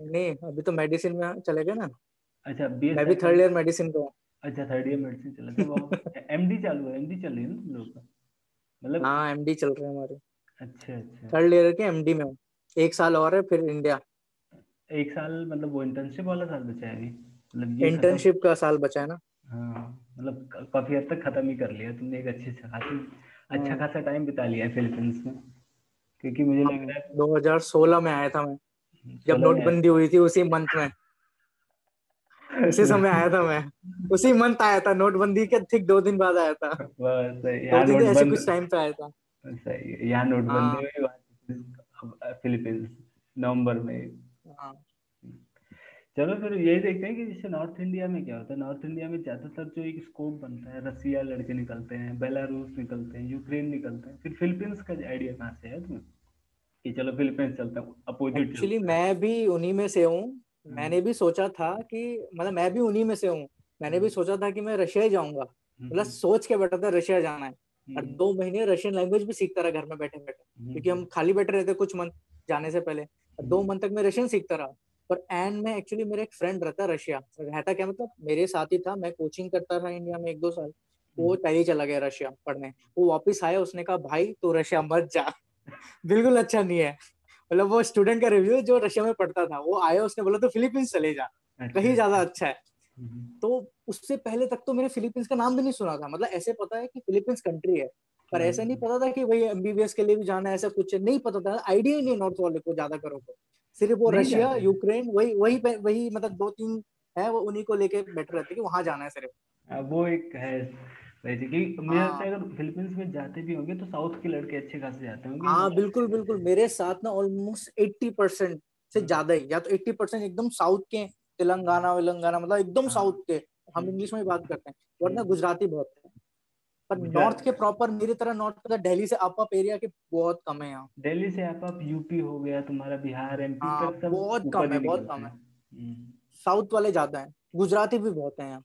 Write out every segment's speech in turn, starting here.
नहीं अभी तो मेडिसिन में चले गए ना। अच्छा बी मैं भी थर्ड ईयर मेडिसिन का अच्छा थर्ड ईयर मेडिसिन चला वो एमडी चालू है एमडी चल रही है ना लोग का? मतलब हाँ एमडी चल रहे हैं हमारे। अच्छा अच्छा। थर्ड ईयर के एमडी में एक साल और है फिर इंडिया एक साल मतलब वो इंटर्नशिप वाला साल बचा है अभी? मतलब इंटर्नशिप का साल बचा है ना। हाँ मतलब काफ़ी हद तक खत्म ही कर लिया तुमने एक अच्छी खासी अच्छा हाँ। खासा टाइम बिता लिया है फिलीपींस में क्योंकि मुझे लग रहा है 2016 में आया था मैं। जब नोटबंदी हुई थी उसी मंथ में। उसी समय आया था मैं। उसी मंथ आया था। नोटबंदी के ठीक दो दिन बाद आया था। ऐसे कुछ टाइम पे आया था। सही। यहाँ नोटबंदी हुई फिलीपींस नवंबर में हाँ चलो फिर यही देखते हैं कि जैसे नॉर्थ इंडिया में क्या होता है। नॉर्थ इंडिया में ज़्यादातर जो एक स्कोप बनता है रसिया लड़के निकलते हैं बेलारूस निकलते हैं यूक्रेन निकलते हैं। फिर फिलीपींस का आइडिया कहाँ से है तुम्हें? कि चलो फिलीपींस चलता है अपोजिट एक्चुअली मैं भी उन्हीं में से हूँ। मैंने भी सोचा था कि मतलब मैं भी उन्हीं में से हूँ। मैंने भी सोचा था कि मैं रशिया ही जाऊँगा। मतलब सोच के बैठा था रशिया जाना है। और दो महीने रशियन लैंग्वेज भी सीखता रहा घर में बैठे बैठे क्योंकि हम खाली बैठे रहते कुछ मंथ जाने से पहले। दो मंथ तक मैं रशियन सीखता रहा। पर एंड में एक्चुअली मेरा एक फ्रेंड रहता रशिया। रहता क्या मतलब? मेरे साथ ही था मैं कोचिंग करता था इंडिया में एक दो साल। वो पहले ही चला गया रशिया पढ़ने। वो वापस आया उसने कहा भाई तू रशिया मत जा। बिल्कुल अच्छा नहीं है। मतलब वो स्टूडेंट का रिव्यू जो रशिया में पढ़ता था वो आया उसने बोला तो फिलीपींस चले जा। कहीं ज़्यादा अच्छा है। तो उससे पहले तक तो मैंने फिलीपींस का नाम भी नहीं सुना था। मतलब ऐसे पता है कि फिलीपींस कंट्री है पर ऐसा नहीं पता था कि भाई एमबीबीएस के लिए भी जाना है ऐसा कुछ नहीं पता था। आइडिया ही नहीं नॉर्थ वाले को ज़्यादा करो तो सिर्फ़ वो रशिया यूक्रेन वही वही वही मतलब दो तीन है वो उन्हीं को लेके बैठे रहते हैं कि वहाँ जाना है सिर्फ़ हाँ, वो एक है वैसे कि मुझे हाँ। है अगर फिलीपींस में जाते भी होंगे तो साउथ के लड़के अच्छे खासे जाते होंगे हाँ बिल्कुल बिल्कुल मेरे साथ ना ऑलमोस्ट एट्टी परसेंट से हम्म। ज़्यादा ही या तो एट्टी परसेंट एकदम साउथ के तेलंगाना वेलंगाना मतलब एकदम हाँ। साउथ के हम हम्म। इंग्लिश में बात करते हैं वरना हम्म। गुजराती बहुत है पर नॉर्थ के प्रॉपर मेरी तरह नॉर्थ का दिल्ली से अप अप एरिया के बहुत कम है यहाँ। दिल्ली से आप आप यूपी हो गया तुम्हारा बिहार एमपी हाँ, तक सब बहुत कम है, बहुत कम है। हम्म, साउथ वाले ज़्यादा हैं गुजराती भी बहुत है यहाँ।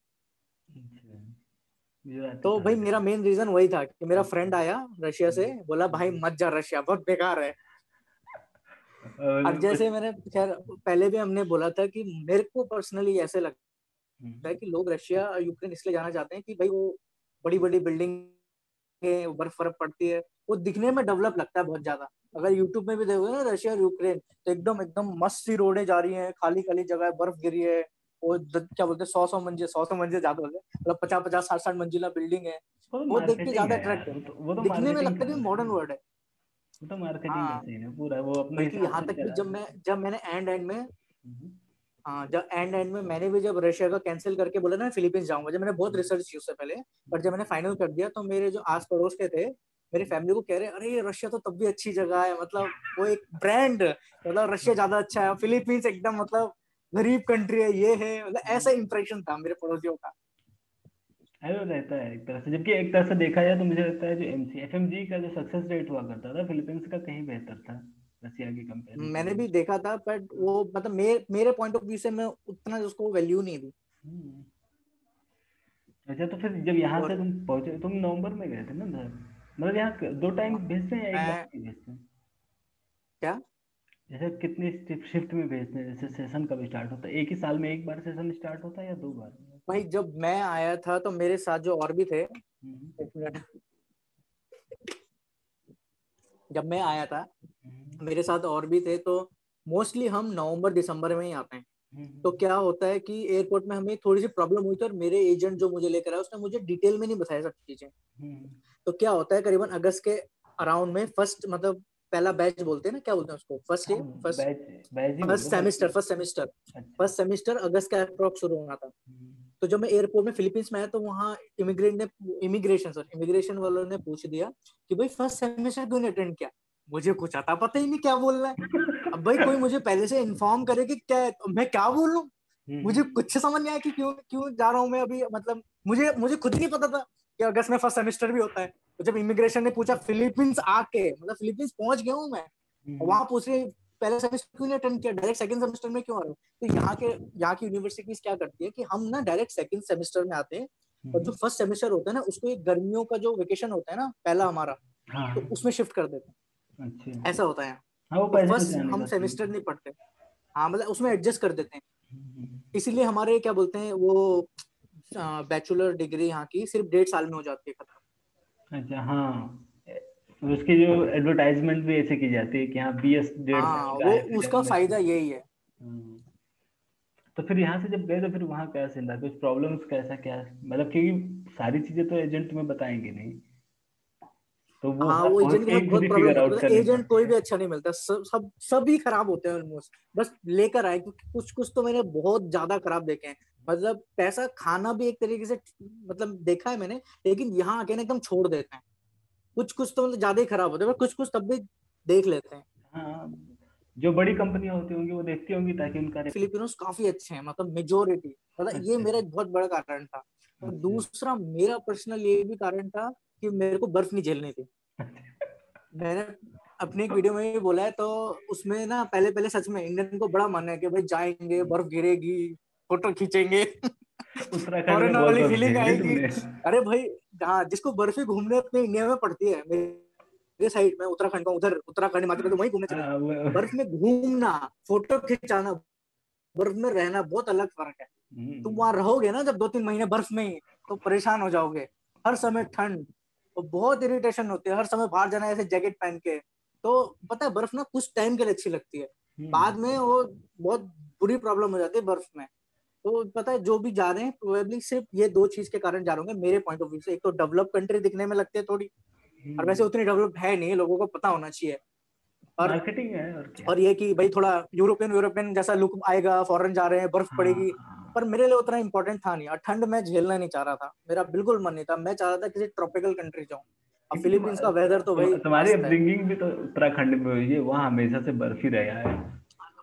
अच्छा। तो भाई मेरा मेन रीजन वही था कि मेरा फ्रेंड आया रशिया से हम्म। बोला भाई मत जा रशिया बहुत बेकार है। और जैसे मैंने खैर पहले भी हमने बोला था कि मेरे को पर्सनली ऐसे लगता हम्म, है कि लोग रशिया और यूक्रेन इसलिए जाना चाहते हैं कि भाई वो बड़ी बड़ी बिल्डिंग बर्फ़ बर्फ़ पड़ती है। वो दिखने में डेवलप लगता है बहुत ज़्यादा। अगर यूट्यूब में भी देखोगे ना रशिया और यूक्रेन तो एकदम एकदम मस्त सी रोडें जा रही हैं खाली खाली जगह बर्फ़ गिरी है वो क्या बोलते हैं सौ सौ मंजिल सौ सौ मंजिल ज़्यादा होते हैं मतलब पचास पचास साठ साठ मंजिला बिल्डिंग है। वो तो वो देख के ज़्यादा अट्रैक्ट है। वो तो- तो दिखने में लगता है मॉडर्न वर्ड है। वो तो मार्केटिंग हाँ। है पूरा वो अपने यहाँ तक जब मैं जब मैंने एंड एंड में हम्म, हाँ जब एंड एंड में मैंने भी जब रशिया का कैंसिल करके बोला ना फिलीपींस जाऊँगा। जब मैंने बहुत रिसर्च की उससे पहले पर जब मैंने फाइनल कर दिया तो मेरे जो आस पड़ोस के थे मेरी फैमिली को कह रहे अरे ये रशिया तो तब भी अच्छी जगह है मतलब वो एक ब्रांड मतलब रशिया ज़्यादा अच्छा है फिलीपींस एकदम मतलब गरीब कंट्री है ये है। मतलब ऐसा इंप्रेशन था मेरे पड़ोसियों का। अरे रहता है एक तरह से। जबकि एक तरह से देखा जाए तो मुझे लगता है जो एमसी एफएमजी का जो सक्सेस रेट हुआ करता था फिलीपींस का कहीं बेहतर था। रशिया की कंपेरिजन मैंने भी देखा था बट वो मतलब मेरे मेरे पॉइंट ऑफ़ व्यू से मैं उतना उसको वैल्यू नहीं दी। हम्म। अच्छा तो फिर जब यहाँ से तुम पहुँचे तुम नवंबर में गए थे ना उधर? मतलब यहाँ दो टाइम भेजते हैं या एक बार ही भेजते हैं? क्या? जैसे कितनी शिफ्ट में भेजते हैं? जैसे सेशन कब स्टार्ट होता है? एक ही साल में एक बार सेशन स्टार्ट होता है या दो बार? भाई जब मैं आया था तो मेरे साथ जो और भी थे हम्म, एक मिनट। जब मैं आया था मेरे साथ और भी थे तो मोस्टली हम नवंबर दिसंबर में ही आते हैं। हम्म, तो क्या होता है कि एयरपोर्ट में हमें थोड़ी सी प्रॉब्लम हुई थी और मेरे एजेंट जो मुझे लेकर आया उसने मुझे डिटेल में नहीं बताया सब चीज़ें। हम्म, तो क्या होता है करीबन अगस्त के अराउंड में फ़र्स्ट मतलब पहला बैच बोलते हैं ना क्या बोलते हैं उसको? फ़र्स्ट हाँ, first first semester first semester first semester अगस्त का अप्रॉक्स शुरू होना था। हम्म, तो जब मैं एयरपोर्ट में फिलीपींस में आया तो वहाँ इमिग्रेट ने इमिग्रेशन सर इमिग्रेशन वालों ने पूछ दिया कि भाई फ़र्स्ट सेमेस्टर क्यों अटेंड किया? मुझे कुछ आता पता ही नहीं क्या बोलना है। अब भाई कोई मुझे पहले से इन्फॉर्म करे कि क्या तो मैं क्या बोलूँ हम्म, मुझे कुछ समझ नहीं आया कि क्यों क्यों जा रहा हूँ मैं अभी मतलब मुझे मुझे खुद नहीं पता था कि अगस्त में फ़र्स्ट सेमेस्टर भी होता है। तो जब इमिग्रेशन ने पूछा फिलीपींस आके? मतलब फिलीपींस पहुँच गया हूँ मैं। हम्म, वहाँ पूछ रहे पहले सेमेस्टर क्यों नहीं अटेंड किया? डायरेक्ट सेकंड सेमेस्टर में क्यों आ रहे हो? तो यहाँ के यहाँ की यूनिवर्सिटीज क्या करती है कि हम ना डायरेक्ट सेकंड सेमेस्टर में आते हैं। और जो हम्म, फ़र्स्ट सेमेस्टर होता है ना उसको एक गर्मियों का जो वेकेशन होता है ना पहला हमारा हाँ। तो उसमें शिफ्ट कर देते हैं। अच्छा। ऐसा होता है। हाँ, वो तो हम सेमेस्टर नहीं पढ़ते। हाँ मतलब उसमें एडजस्ट कर देते हैं। हम्म। इसीलिए हमारे क्या बोलते हैं वो बैचलर डिग्री यहाँ की सिर्फ़ डेढ़ साल में हो जाती है खत्म। अच्छा हाँ। उसकी जो एडवर्टाइजमेंट भी ऐसे की जाती है कि हाँ बी एस डेढ़ हाँ, वो उसका फ़ायदा यही है। हम्म। तो फिर यहाँ से जब गए तो फिर वहाँ कैसे था कुछ प्रॉब्लम्स कैसा क्या? मतलब क्योंकि सारी चीज़ें तो एजेंट तुम्हें बताएँगे नहीं। तो वो हाँ वो एजेंट का बहुत प्रॉब्लम एजेंट कोई भी अच्छा नहीं मिलता सब सब सभी खराब होते हैं ऑलमोस्ट बस लेकर आए क्योंकि कुछ कुछ तो मैंने बहुत ज़्यादा खराब देखे हैं। मतलब पैसा खाना भी एक तरीके से मतलब देखा है मैंने लेकिन यहाँ आके ना एकदम छोड़ देते हैं। कुछ कुछ तो मतलब ज़्यादा ही खराब होते हैं कुछ कुछ तब भी देख लेते हैं। हाँ जो बड़ी कंपनियाँ होती होंगी वो देखती होंगी ताकि उनका फिलिपिनोस काफ़ी अच्छे हैं मतलब मेजोरिटी मतलब अच्छा। ये मेरा एक बहुत बड़ा कारण था। और अच्छा। दूसरा मेरा पर्सनल ये भी कारण था कि मेरे को बर्फ़ नहीं झेलनी थी। मैंने अपने एक वीडियो में भी बोला है तो उसमें ना पहले पहले सच में इंडियन को बड़ा मन है कि भाई जाएँगे बर्फ़ गिरेगी फ़ोटो खींचेंगे। वाली फीलिंग आएगी। अरे भाई हाँ जिसको बर्फ़ी घूमने अपने इंडिया में पड़ती है मेरे साइड में उत्तराखंड का उधर उत्तराखंड मध्य प्रदेश वही घूमने चले। हाँ, बर्फ़ में घूमना फ़ोटो खिंचाना बर्फ़ में रहना बहुत अलग फ़र्क है। हम्म। तुम वहाँ रहोगे ना जब दो तीन महीने बर्फ़ में ही तो परेशान हो जाओगे। हर समय ठंड तो बहुत इरिटेशन होती है हर समय बाहर जाना ऐसे जैकेट पहन के तो पता है बर्फ़ ना कुछ टाइम के लिए अच्छी लगती है हम्म। बाद में वो बहुत बुरी प्रॉब्लम हो जाती है बर्फ़ में तो पता है जो भी जा रहे हैं प्रोबेबली सिर्फ़ ये दो चीज़ के कारण जा रहे होंगे मेरे पॉइंट ऑफ़ व्यू से एक तो डेवलप कंट्री दिखने में लगती है थोड़ी और वैसे हम्म। उतनी डेवलप है नहीं लोगों को पता होना चाहिए और मार्केटिंग है और, क्या? और ये कि भाई थोड़ा यूरोपियन यूरोपियन जैसा लुक आएगा फॉरेन जा रहे हैं बर्फ़ हाँ, पड़ेगी। पर मेरे लिए उतना इंपॉर्टेंट था नहीं। और ठंड में झेलना नहीं चाह रहा था। मेरा बिल्कुल मन नहीं था। मैं चाह रहा था किसी ट्रॉपिकल कंट्री जाऊँ। अब फिलीपींस का वेदर तो भाई तुम्हारी अपब्रिंगिंग भी तो उत्तराखंड में हुई है। वहाँ हमेशा से बर्फ़ ही रहा है।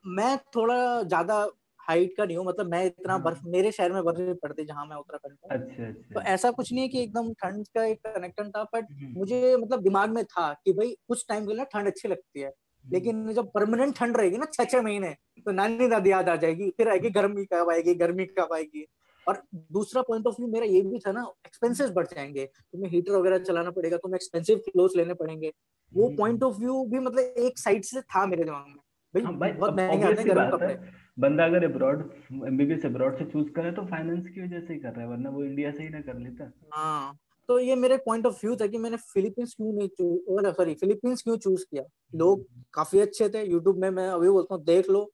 मैं थोड़ा ज़्यादा हाइट का नहीं हूँ। मतलब मैं इतना बर्फ़ हाँ। मेरे शहर में बर्फ़ नहीं पड़ती जहाँ मैं उत्तराखंड अच्छा अच्छा। तो ऐसा कुछ नहीं है कि एकदम ठंड का एक कनेक्शन था बट हम्म। मुझे मतलब दिमाग में था कि भाई कुछ टाइम के लिए ठंड अच्छी लगती है। लेकिन जब परमानेंट ठंड रहेगी ना छह छह महीने तो नानी दादी याद आ जाएगी फिर आएगी गर्मी कब आएगी गर्मी कब आएगी। और दूसरा पॉइंट ऑफ़ व्यू मेरा ये भी था ना एक्सपेंसेस बढ़ जाएँगे तुम्हें हीटर वगैरह चलाना पड़ेगा तुम्हें एक्सपेंसिव क्लोथ लेने पड़ेंगे। वो पॉइंट ऑफ़ व्यू भी मतलब एक साइड से था मेरे दिमाग में। भाई, हाँ, बहुत महँगे आते हैं गर्म कपड़े। बंदा अगर अब्रॉड एमबीबीएस अब्रॉड से चूज़ करे तो फाइनेंस की वजह से ही कर रहा है वरना वो इंडिया से ही ना कर लेता। हाँ। तो ये मेरे पॉइंट ऑफ़ व्यू था कि मैंने फिलीपींस क्यों नहीं चूज़ सॉरी फिलीपींस क्यों चूज़ किया? लोग काफ़ी अच्छे थे यूट्यूब में मैं अभी बोलता हूँ देख लो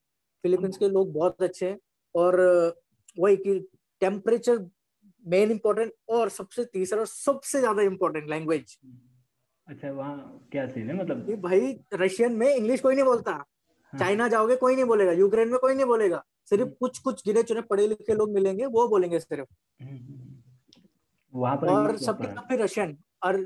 फिलीपींस के लोग बहुत अच्छे हैं और वही कि टेम्परेचर मेन इम्पोर्टेंट और सबसे तीसरा और सबसे ज़्यादा इम्पोर्टेंट लैंग्वेज अच्छा वहाँ क्या सीन है मतलब? ये भाई रशियन में इंग्लिश कोई नहीं बोलता। हाँ। चाइना जाओगे कोई नहीं बोलेगा। यूक्रेन में कोई नहीं बोलेगा। सिर्फ़ हम्म। कुछ कुछ गिने चुने पढ़े लिखे लोग मिलेंगे वो बोलेंगे सिर्फ़। हम्म, हम्म, वहाँ पर और सबके सब भी रशियन और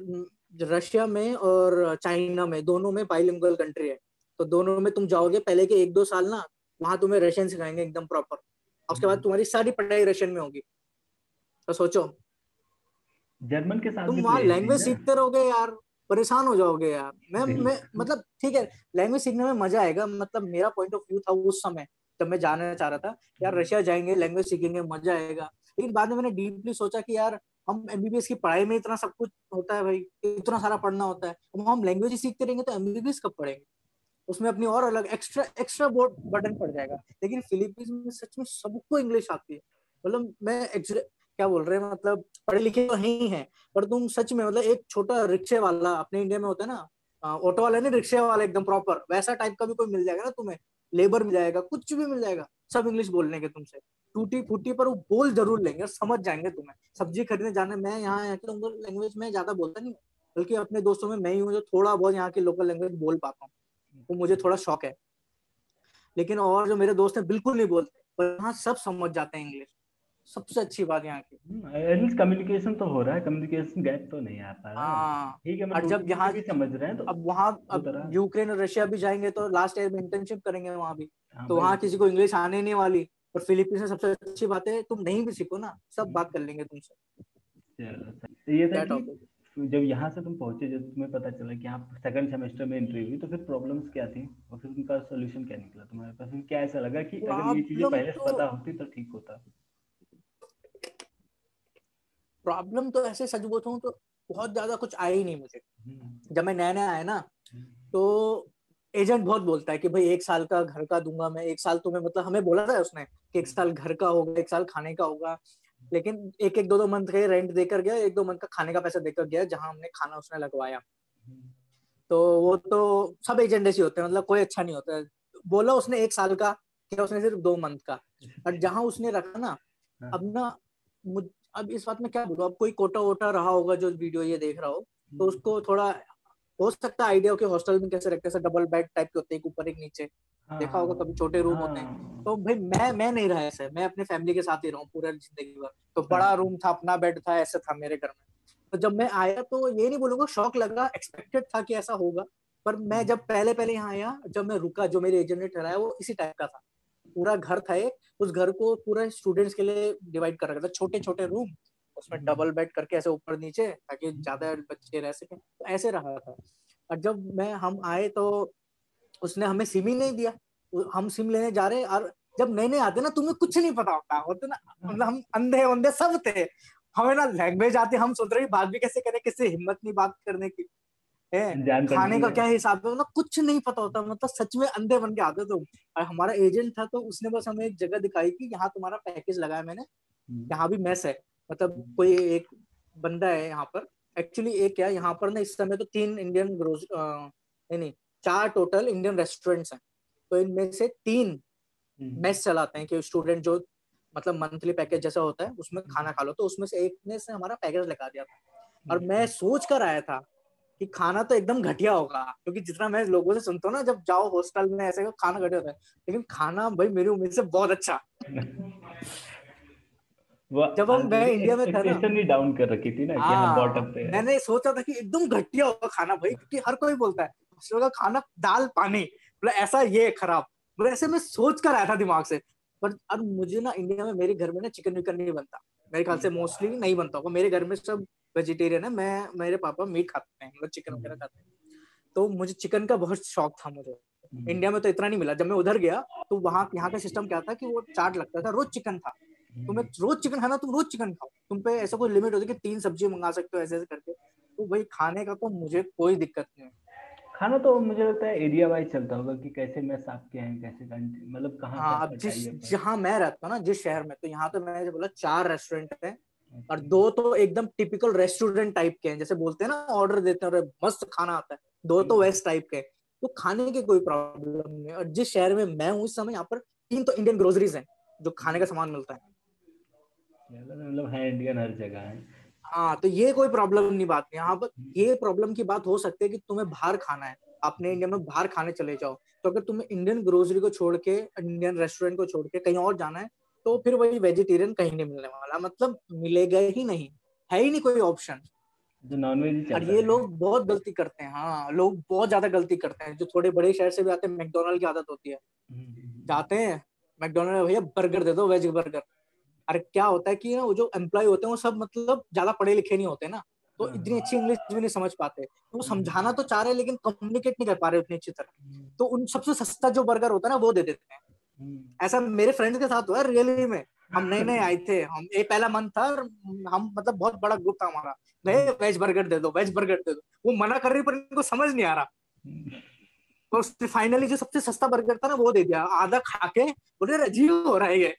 रशिया में और चाइना में दोनों में बाइलिंगुअल कंट्री है। तो दोनों में तुम जाओगे पहले के एक दो साल ना वहाँ तुम्हें रशियन सिखाएँगे एकदम प्रॉपर उसके बाद तुम्हारी सारी पढ़ाई रशियन में होगी। तो सोचो। जर्मन के साथ तुम वहाँ लैंग्वेज सीखते रहोगे यार। परेशान हो जाओगे यार। मैं मैं मतलब ठीक है लैंग्वेज सीखने में मज़ा आएगा मतलब मेरा पॉइंट ऑफ़ व्यू था उस समय जब मैं जाना चाह रहा था यार रशिया जाएँगे लैंग्वेज सीखेंगे मज़ा आएगा। लेकिन बाद में मैंने डीपली सोचा कि यार हम एमबीबीएस की पढ़ाई में इतना सब कुछ होता है भाई, इतना सारा पढ़ना होता है। अब हम लैंग्वेज ही सीखते रहेंगे तो एमबीबीएस कब पढ़ेंगे? उसमें अपनी और अलग एक्स्ट्रा एक्स्ट्रा बोर्ड बटन पड़ जाएगा। लेकिन फिलीपींस में सच में सबको इंग्लिश आती है। मतलब मैं क्या बोल रहे हैं मतलब पढ़े लिखे तो ही हैं पर तुम सच में मतलब एक छोटा रिक्शे वाला, अपने इंडिया में होता है ना ऑटो वाला नहीं, रिक्शे वाला एकदम प्रॉपर वैसा टाइप का भी कोई मिल जाएगा ना तुम्हें। लेबर मिल जाएगा, कुछ भी मिल जाएगा, सब इंग्लिश बोलने के तुमसे। टूटी फूटी पर वो बोल ज़रूर लेंगे और समझ जाएँगे तुम्हें। सब्ज़ी खरीदने जाने मैं यहाँ उनको लैंग्वेज में ज़्यादा बोलता नहीं बल्कि अपने दोस्तों में मैं ही हूँ जो थोड़ा बहुत यहाँ की लोकल लैंग्वेज बोल पाता हूँ। तो मुझे थोड़ा शौक है। लेकिन और जो मेरे दोस्त हैं बिल्कुल नहीं बोलते पर यहाँ सब समझ जाते हैं इंग्लिश सबसे अच्छी बात यहाँ की। कम्युनिकेशन तो हो रहा है कम्युनिकेशन गैप तो नहीं आता है ठीक है और जब यहाँ भी समझ रहे हैं तो अब वहाँ अब यूक्रेन और रशिया भी जाएँगे तो लास्ट ईयर में इंटर्नशिप करेंगे वहाँ भी। हाँ तो वहाँ किसी को इंग्लिश आने नहीं वाली। और फिलीपींस में सबसे अच्छी बात है तुम नहीं भी सीखो ना सब बात कर लेंगे तुमसे। तो ये था कि जब यहाँ से तुम पहुँचे जब तुम्हें पता चला कि आप सेकंड सेमेस्टर में एंट्री हुई तो फिर प्रॉब्लम्स क्या थी? और फिर उनका सोल्यूशन क्या निकला तुम्हारे पास? क्या ऐसा लगा कि अगर ये चीज़ें पहले तो... पता होती तो ठीक होता? प्रॉब्लम तो ऐसे सच बोलता हूँ तो बहुत ज़्यादा कुछ आया ही नहीं मुझे। हम्म। जब मैं नया नया आया ना हम्म। तो एजेंट बहुत बोलता है कि भाई एक साल का घर का दूँगा मैं एक साल तुम्हें मतलब हमें बोला था उसने कि एक साल घर का होगा एक साल खाने का होगा। लेकिन एक एक दो दो मंथ का रेंट देकर गया एक दो मंथ का खाने का पैसा देकर गया जहाँ हमने खाना उसने लगवाया। तो वो तो सब एजेंट ऐसे होते हैं मतलब कोई अच्छा नहीं होता। है बोला उसने एक साल का क्या उसने सिर्फ़ दो मंथ का? और जहाँ उसने रखा ना हाँ। अब ना अब इस बात में क्या बोलूँ अब कोई कोटा वोटा रहा होगा जो वीडियो ये देख रहा हो तो हम्म। उसको थोड़ा हो सकता है आइडिया हो कि हॉस्टल में कैसे रखते हैं डबल बेड टाइप के होते हैं ऊपर एक नीचे। हाँ, देखा होगा कभी छोटे रूम हाँ, होते हैं। तो भाई मैं मैं नहीं रहा ऐसे मैं अपने फैमिली के साथ ही रहा पूरा ज़िंदगी भर। तो बड़ा रूम हाँ। था अपना बेड था ऐसा था मेरे घर में। तो जब मैं आया तो ये नहीं बोलूँगा शौक लगा एक्सपेक्टेड था कि ऐसा होगा। पर मैं। जब पहले पहले यहाँ आया जब मैं रुका जो मेरे एजेंट ने ठहराया वो इसी टाइप का था। पूरा घर था एक उस घर को पूरा स्टूडेंट्स के लिए डिवाइड कर रखा था। छोटे छोटे रूम उसमें डबल हम्म। बेड करके ऐसे ऊपर नीचे ताकि ज़्यादा बच्चे रह सके। तो ऐसे रहा था। और जब मैं हम आए तो उसने हमें सिम ही नहीं दिया। हम सिम लेने जा रहे और जब नए नए आते ना तुम्हें कुछ नहीं पता होता। होते ना हाँ। मतलब हम अंधे वंधे सब थे। हमें ना लैंग्वेज आती हम सोच रहे बात भी कैसे करें किससे हिम्मत नहीं बात करने की। है? खाने का क्या हिसाब है? ना कुछ नहीं पता होता। मतलब सच में अंधे बन के आते तो और हमारा एजेंट था तो उसने बस हमें एक जगह दिखाई कि यहाँ तुम्हारा पैकेज लगाया मैंने। हम्म। यहाँ भी मैस है। मतलब हम्म। कोई एक बंदा है यहाँ पर। एक्चुअली एक क्या यहाँ पर ना इस समय तो तीन इंडियन ग्रोज नहीं चार टोटल इंडियन रेस्टोरेंट्स हैं। तो इनमें से तीन मेस हम्म। चलाते हैं कि स्टूडेंट जो मतलब मंथली पैकेज जैसा होता है उसमें खाना खा लो। तो उसमें से एक ने से हमारा पैकेज लगा दिया था। और मैं सोच कर आया था कि खाना तो एकदम घटिया होगा क्योंकि जितना मैं लोगों से सुनता हूँ ना जब जाओ हॉस्टल में ऐसे खाना घटिया होता है लेकिन खाना भाई मेरी उम्मीद से बहुत अच्छा। जब हम मैं इंडिया में था ना। डाउन कर रखी थी ना कि हम बॉटम हाँ, पे मैंने सोचा था कि एकदम घटिया होगा खाना भाई क्योंकि हर कोई बोलता है हॉस्टल का खाना दाल पानी। मतलब ऐसा ये खराब। मतलब ऐसे मैं सोच कर आया था दिमाग से। पर अब मुझे ना इंडिया में मेरे घर में ना चिकन विकन नहीं बनता। मेरे ख्याल से मोस्टली नहीं बनता होगा। मेरे घर में सब वेजिटेरियन है। मैं मेरे पापा मीट खाते हैं मतलब चिकन वगैरह खाते हैं। तो मुझे चिकन का बहुत शौक था मुझे। इंडिया हम्म। में तो इतना नहीं मिला। जब मैं उधर गया तो वहाँ यहाँ का सिस्टम क्या था कि वो चाट लगता था। रोज चिकन था। तो मैं रोज चिकन खाना तुम रोज चिकन खाओ। तुम पे ऐसा कोई लिमिट होती है कि तीन सब्ज़ी मंगा सकते हो ऐसे ऐसे करके। तो भाई खाने का तो मुझे कोई दिक्कत नहीं है। खाना तो मुझे लगता है एरिया वाइज चलता होगा कि कैसे मैं साफ़ के हैं कैसे मतलब कहाँ हाँ अब जिस जहाँ मैं रहता हूँ ना जिस शहर में तो यहाँ तो मैंने बोला चार रेस्टोरेंट है और दो तो एकदम टिपिकल रेस्टोरेंट टाइप के हैं। जैसे बोलते हैं ना ऑर्डर देते हैं मस्त खाना आता है। दो तो वेस्ट टाइप के तो खाने की कोई प्रॉब्लम नहीं और जिस शहर में मैं हूँ इस समय यहाँ पर तीन तो इंडियन ग्रोसरीज हैं जो खाने का सामान मिलता है। मतलब है इंडियन हर जगह है। हाँ तो ये कोई प्रॉब्लम नहीं बात नहीं। यहाँ पर ये प्रॉब्लम की बात हो सकती है कि तुम्हें बाहर खाना है। अपने इंडिया में बाहर खाने चले जाओ। तो अगर तुम्हें इंडियन ग्रोसरी को छोड़ के इंडियन रेस्टोरेंट को छोड़ के कहीं और जाना है तो फिर वही वेजिटेरियन कहीं नहीं मिलने वाला। मतलब मिलेगा ही नहीं। है ही नहीं कोई ऑप्शन जो नॉनवेज और ये लोग बहुत गलती करते हैं। हाँ लोग बहुत ज़्यादा गलती करते हैं। जो थोड़े बड़े शहर से भी आते हैं मैकडोनल्ड की आदत होती है। हम्म, हम्म, हम्म। जाते हैं। मैकडोनल्ड भैया बर्गर दे दो वेज बर्गर अरे क्या होता है कि ना वो जो एम्प्लॉय होते हैं वो सब मतलब ज़्यादा पढ़े लिखे नहीं होते ना तो हाँ। इतनी अच्छी इंग्लिश भी नहीं समझ पाते। तो वो समझाना तो चाह रहे हैं लेकिन कम्युनिकेट नहीं कर पा रहे उतनी अच्छी तरह। तो उन सबसे सस्ता जो बर्गर होता है ना वो दे देते हैं। ऐसा मेरे फ्रेंड्स के साथ हुआ रियली में। हम नए नए आए थे हम ये पहला मंथ था और हम मतलब बहुत बड़ा ग्रुप था हमारा। गए वेज बर्गर दे दो वेज बर्गर दे दो। वो मना कर रही पर इनको समझ नहीं आ रहा। तो फाइनली जो सबसे सस्ता बर्गर था ना वो दे दिया। आधा खा के बोले अजीब हो रहा है ये।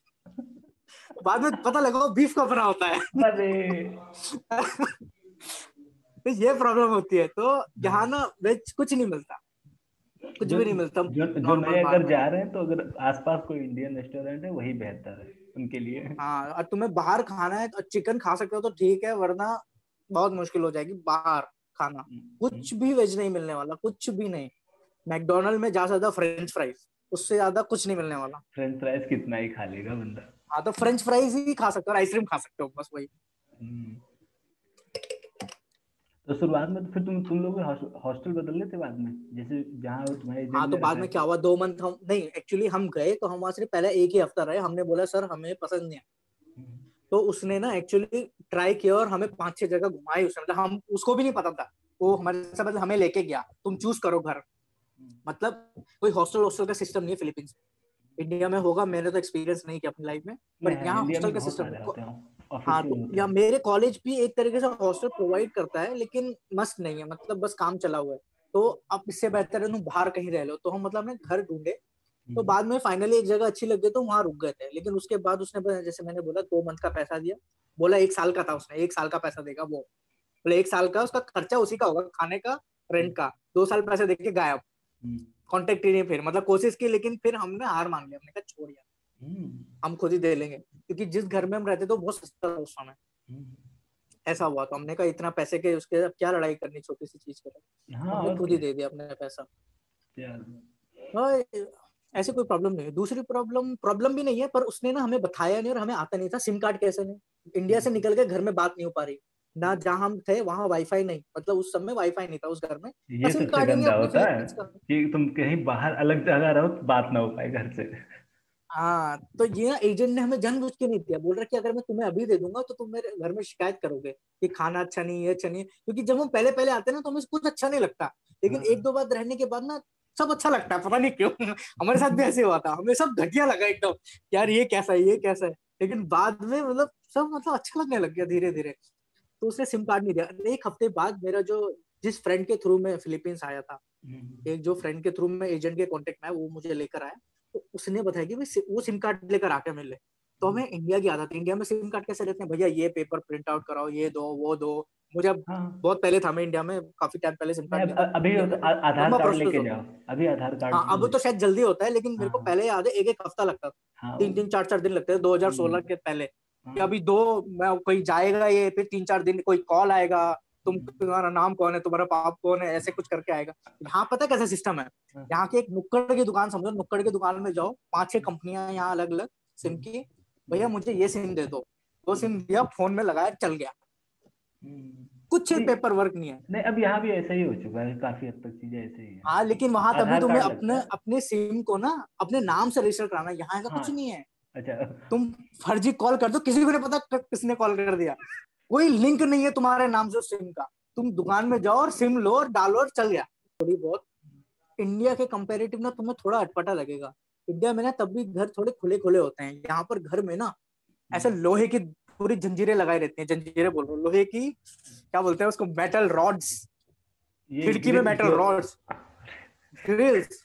बाद में पता लगा बीफ का बना होता है। तो ये प्रॉब्लम होती है। तो यहाँ ना वेज कुछ नहीं मिलता। कुछ भी नहीं मिलता। जो, जो नए अगर जा रहे हैं तो अगर आसपास कोई इंडियन रेस्टोरेंट है वही बेहतर है उनके लिए। हाँ और तुम्हें बाहर खाना है तो चिकन खा सकते हो तो ठीक है वरना बहुत मुश्किल हो जाएगी बाहर खाना। हम्म, कुछ हम्म। भी वेज नहीं मिलने वाला कुछ भी नहीं। मैकडोनल्ड में जा सकता फ्रेंच फ्राइज उससे ज़्यादा कुछ नहीं मिलने वाला। फ्रेंच फ्राइज कितना ही खा लेगा बंदा। हाँ तो फ्रेंच फ्राइज ही खा सकते हो आइसक्रीम खा सकते हो बस वही। हम्म। तो शुरुआत में तो फिर तुम तुम लोग हॉस्टल बदल लेते बाद में? जैसे जहाँ तुम्हारे हाँ तो बाद में क्या हुआ? दो मंथ हम नहीं एक्चुअली हम गए तो हम वहाँ से पहले एक ही हफ़्ता रहे। हमने बोला सर हमें पसंद नहीं है। हम्म। तो उसने ना एक्चुअली ट्राई किया और हमें पाँच छह जगह घुमाई उसने। मतलब हम उसको भी नहीं पता था। वो हमारे से मतलब हमें लेके गया तुम चूज़ करो घर। हम्म। मतलब कोई हॉस्टल हॉस्टल का सिस्टम नहीं है फिलीपींस इंडिया में होगा मैंने तो एक्सपीरियंस नहीं किया अपनी लाइफ में पर यहाँ हॉस्टल का सिस्टम हाँ तो या मेरे कॉलेज भी एक तरीके से हॉस्टल प्रोवाइड करता है लेकिन मस्त नहीं है मतलब बस काम चला हुआ है। तो अब इससे बेहतर है तुम बाहर कहीं रह लो तो हम मतलब अपने घर ढूंढे। तो हम्म। बाद में फाइनली एक जगह अच्छी लग गई तो वहाँ रुक गए थे लेकिन उसके बाद उसने जैसे मैंने बोला दो मंथ का पैसा दिया बोला एक साल का था उसने एक साल का पैसा देगा वो। बोले एक साल का उसका खर्चा उसी का होगा खाने का रेंट का दो साल पैसे देके गायब। कॉन्टेक्ट हम्म। ही नहीं फिर मतलब कोशिश की लेकिन फिर हमने हार मान लिया हमने कहा छोड़ यार। हम्म। हम खुद ही दे लेंगे क्योंकि जिस घर में हम रहते तो बहुत सस्ता था उस समय। ऐसा हुआ तो हमने कहा इतना पैसे के उसके अब क्या लड़ाई करनी छोटी सी चीज़ कर हाँ, खुद ही दे दिया अपने पैसा। ऐसे कोई प्रॉब्लम नहीं है। दूसरी प्रॉब्लम प्रॉब्लम भी नहीं है पर उसने ना हमें बताया नहीं और हमें आता नहीं था। सिम कार्ड कैसे नहीं इंडिया से निकल के घर में बात नहीं हो पा रही। ना जहाँ हम थे वहाँ वाईफाई नहीं। मतलब उस समय वाईफाई नहीं था उस घर में। ये सबसे गंदा होता है कि तुम कहीं बाहर अलग जगह रहो तो बात ना हो पाए घर से। हाँ तो ये ना एजेंट ने हमें जानबूझ के नहीं दिया बोल रहा कि अगर मैं तुम्हें अभी दे दूँगा तो तुम मेरे घर में शिकायत करोगे कि खाना अच्छा नहीं है अच्छा नहीं है। क्योंकि जब हम पहले पहले आते ना तो हमें कुछ अच्छा नहीं लगता। लेकिन हाँ। एक दो बार रहने के बाद ना सब अच्छा लगता है पता नहीं क्यों। हमारे साथ भी ऐसे हुआ था। हमें सब घटिया लगा एकदम। यार ये कैसा है ये कैसा है। लेकिन बाद में मतलब सब मतलब अच्छा लगने लग गया धीरे धीरे तो उसने सिम कार्ड नहीं दिया। एक हफ़्ते बाद मेरा जो जिस फ्रेंड के थ्रू में फिलीपींस आया था हम्म। एक जो फ्रेंड के थ्रू में एजेंट के कॉन्टेक्ट में वो मुझे लेकर आया। तो उसने बताया कि भाई वो सिम कार्ड लेकर आके मिले तो हमें इंडिया की आदत है। इंडिया में सिम कार्ड कैसे लेते हैं? भैया ये पेपर प्रिंट आउट कराओ ये दो वो दो। मुझे हाँ। बहुत पहले था मैं इंडिया में काफ़ी टाइम पहले सिम कार्ड अभी आधार कार्ड लेके जाओ। अभी आधार कार्ड हाँ अब तो शायद जल्दी होता है लेकिन मेरे को हाँ। पहले याद है एक एक हफ़्ता लगता था। हाँ, तीन तीन चार चार दिन लगते थे 2016 हम्म। के पहले। अभी दो मैं कोई जाएगा ये फिर तीन चार दिन कोई कॉल आएगा तुम तुम्हारा नाम कौन है तुम्हारा पाप कौन है ऐसे कुछ करके आएगा। यहाँ पता कैसा सिस्टम है? यहाँ की एक नुक्कड़ की दुकान समझो नुक्कड़ की दुकान में जाओ पाँच छह कंपनियाँ यहाँ अलग अलग सिम की। भैया मुझे ये सिम दे दो। वो सिम दिया फ़ोन में लगाया चल गया। हम्म। कुछ पेपर वर्क नहीं है। नहीं अब यहाँ भी ऐसा ही हो चुका है काफ़ी हद तक चीज़ें ऐसे ही हाँ। लेकिन वहाँ तभी तुम्हें अपने अपने सिम को ना अपने नाम से रजिस्टर कराना यहाँ ऐसा हाँ, कुछ नहीं है। अच्छा। तुम फर्जी कॉल कर दो किसी को नहीं पता किसने कॉल कर दिया। कोई लिंक नहीं है तुम्हारे नाम से सिम का। तुम दुकान में जाओ और सिम लो और डालो और चल गया। थोड़ी बहुत। इंडिया के कंपेरेटिव ना तुम्हें थोड़ा अटपटा लगेगा। इंडिया में ना तब भी घर थोड़े खुले खुले होते हैं। यहाँ पर घर में ना ऐसे लोहे की पूरी जंजीरें लगाई रहती हैं। जंजीरें बोल रहा लोहे की क्या बोलते हैं उसको? मेटल रॉड्स खिड़की में मेटल रॉड्स ग्रिल्स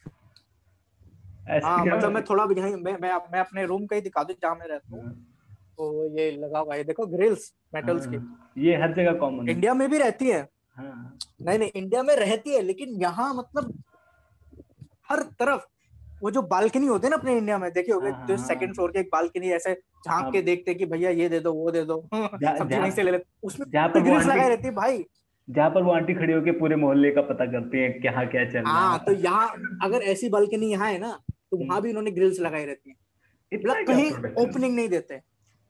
हाँ मतलब मैं थोड़ा भी मैं मैं मैं अपने रूम का ही दिखा दूँ जहाँ मैं रहता हूँ। हाँ। तो ये लगा हुआ है देखो ग्रिल्स मेटल्स की। हाँ। ये हर जगह कॉमन इंडिया में भी रहती है। हाँ। नहीं नहीं इंडिया में रहती है लेकिन यहाँ मतलब हर तरफ़ वो जो बालकनी होते हैं ना अपने इंडिया में देखे होगे जो सेकंड फ्लोर के एक बालकनी ऐसे झाँक के देखते कि भैया ये दे दो वो दे दो। सब्ज़ी वहीं से ले ले उसमें जहाँ पर ग्रिल्स लगाई रहती है भाई। जहाँ पर वो आंटी खड़ी होकर पूरे मोहल्ले का पता करती है क्या क्या चल रहा हाँ तो यहाँ अगर ऐसी बालकनी यहाँ है ना तो वहाँ हम्म। भी उन्होंने ग्रिल्स लगाई रहती है। मतलब कहीं ओपनिंग नहीं देते।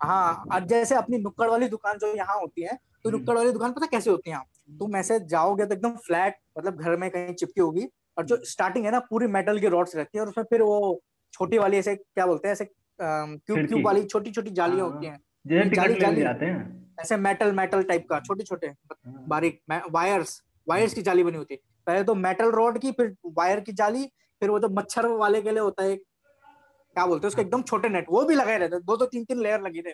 हाँ और जैसे अपनी नुक्कड़ वाली दुकान जो यहाँ होती है तो हम्म। नुक्कड़ वाली दुकान पता कैसे होती है तुम ऐसे जाओगे तो एकदम फ्लैट मतलब घर में कहीं चिपकी होगी और जो स्टार्टिंग है ना पूरी मेटल की रॉड्स रहती है और उसमें फिर वो छोटी वाली ऐसे क्या बोलते हैं ऐसे क्यूब क्यूब वाली छोटी छोटी जालियाँ हाँ, होती हैं। जाली जाली आते हैं। ऐसे मेटल मेटल टाइप का छोटे छोटे हाँ। बारीक वायर्स वायर्स की जाली बनी होती है। पहले तो मेटल रॉड की फिर वायर की जाली फिर वो तो मच्छर वाले के लिए होता है क्या बोलते हैं उसके? एकदम छोटे नेट वो भी लगाए रहते दो दो तीन तीन लेयर लगी थे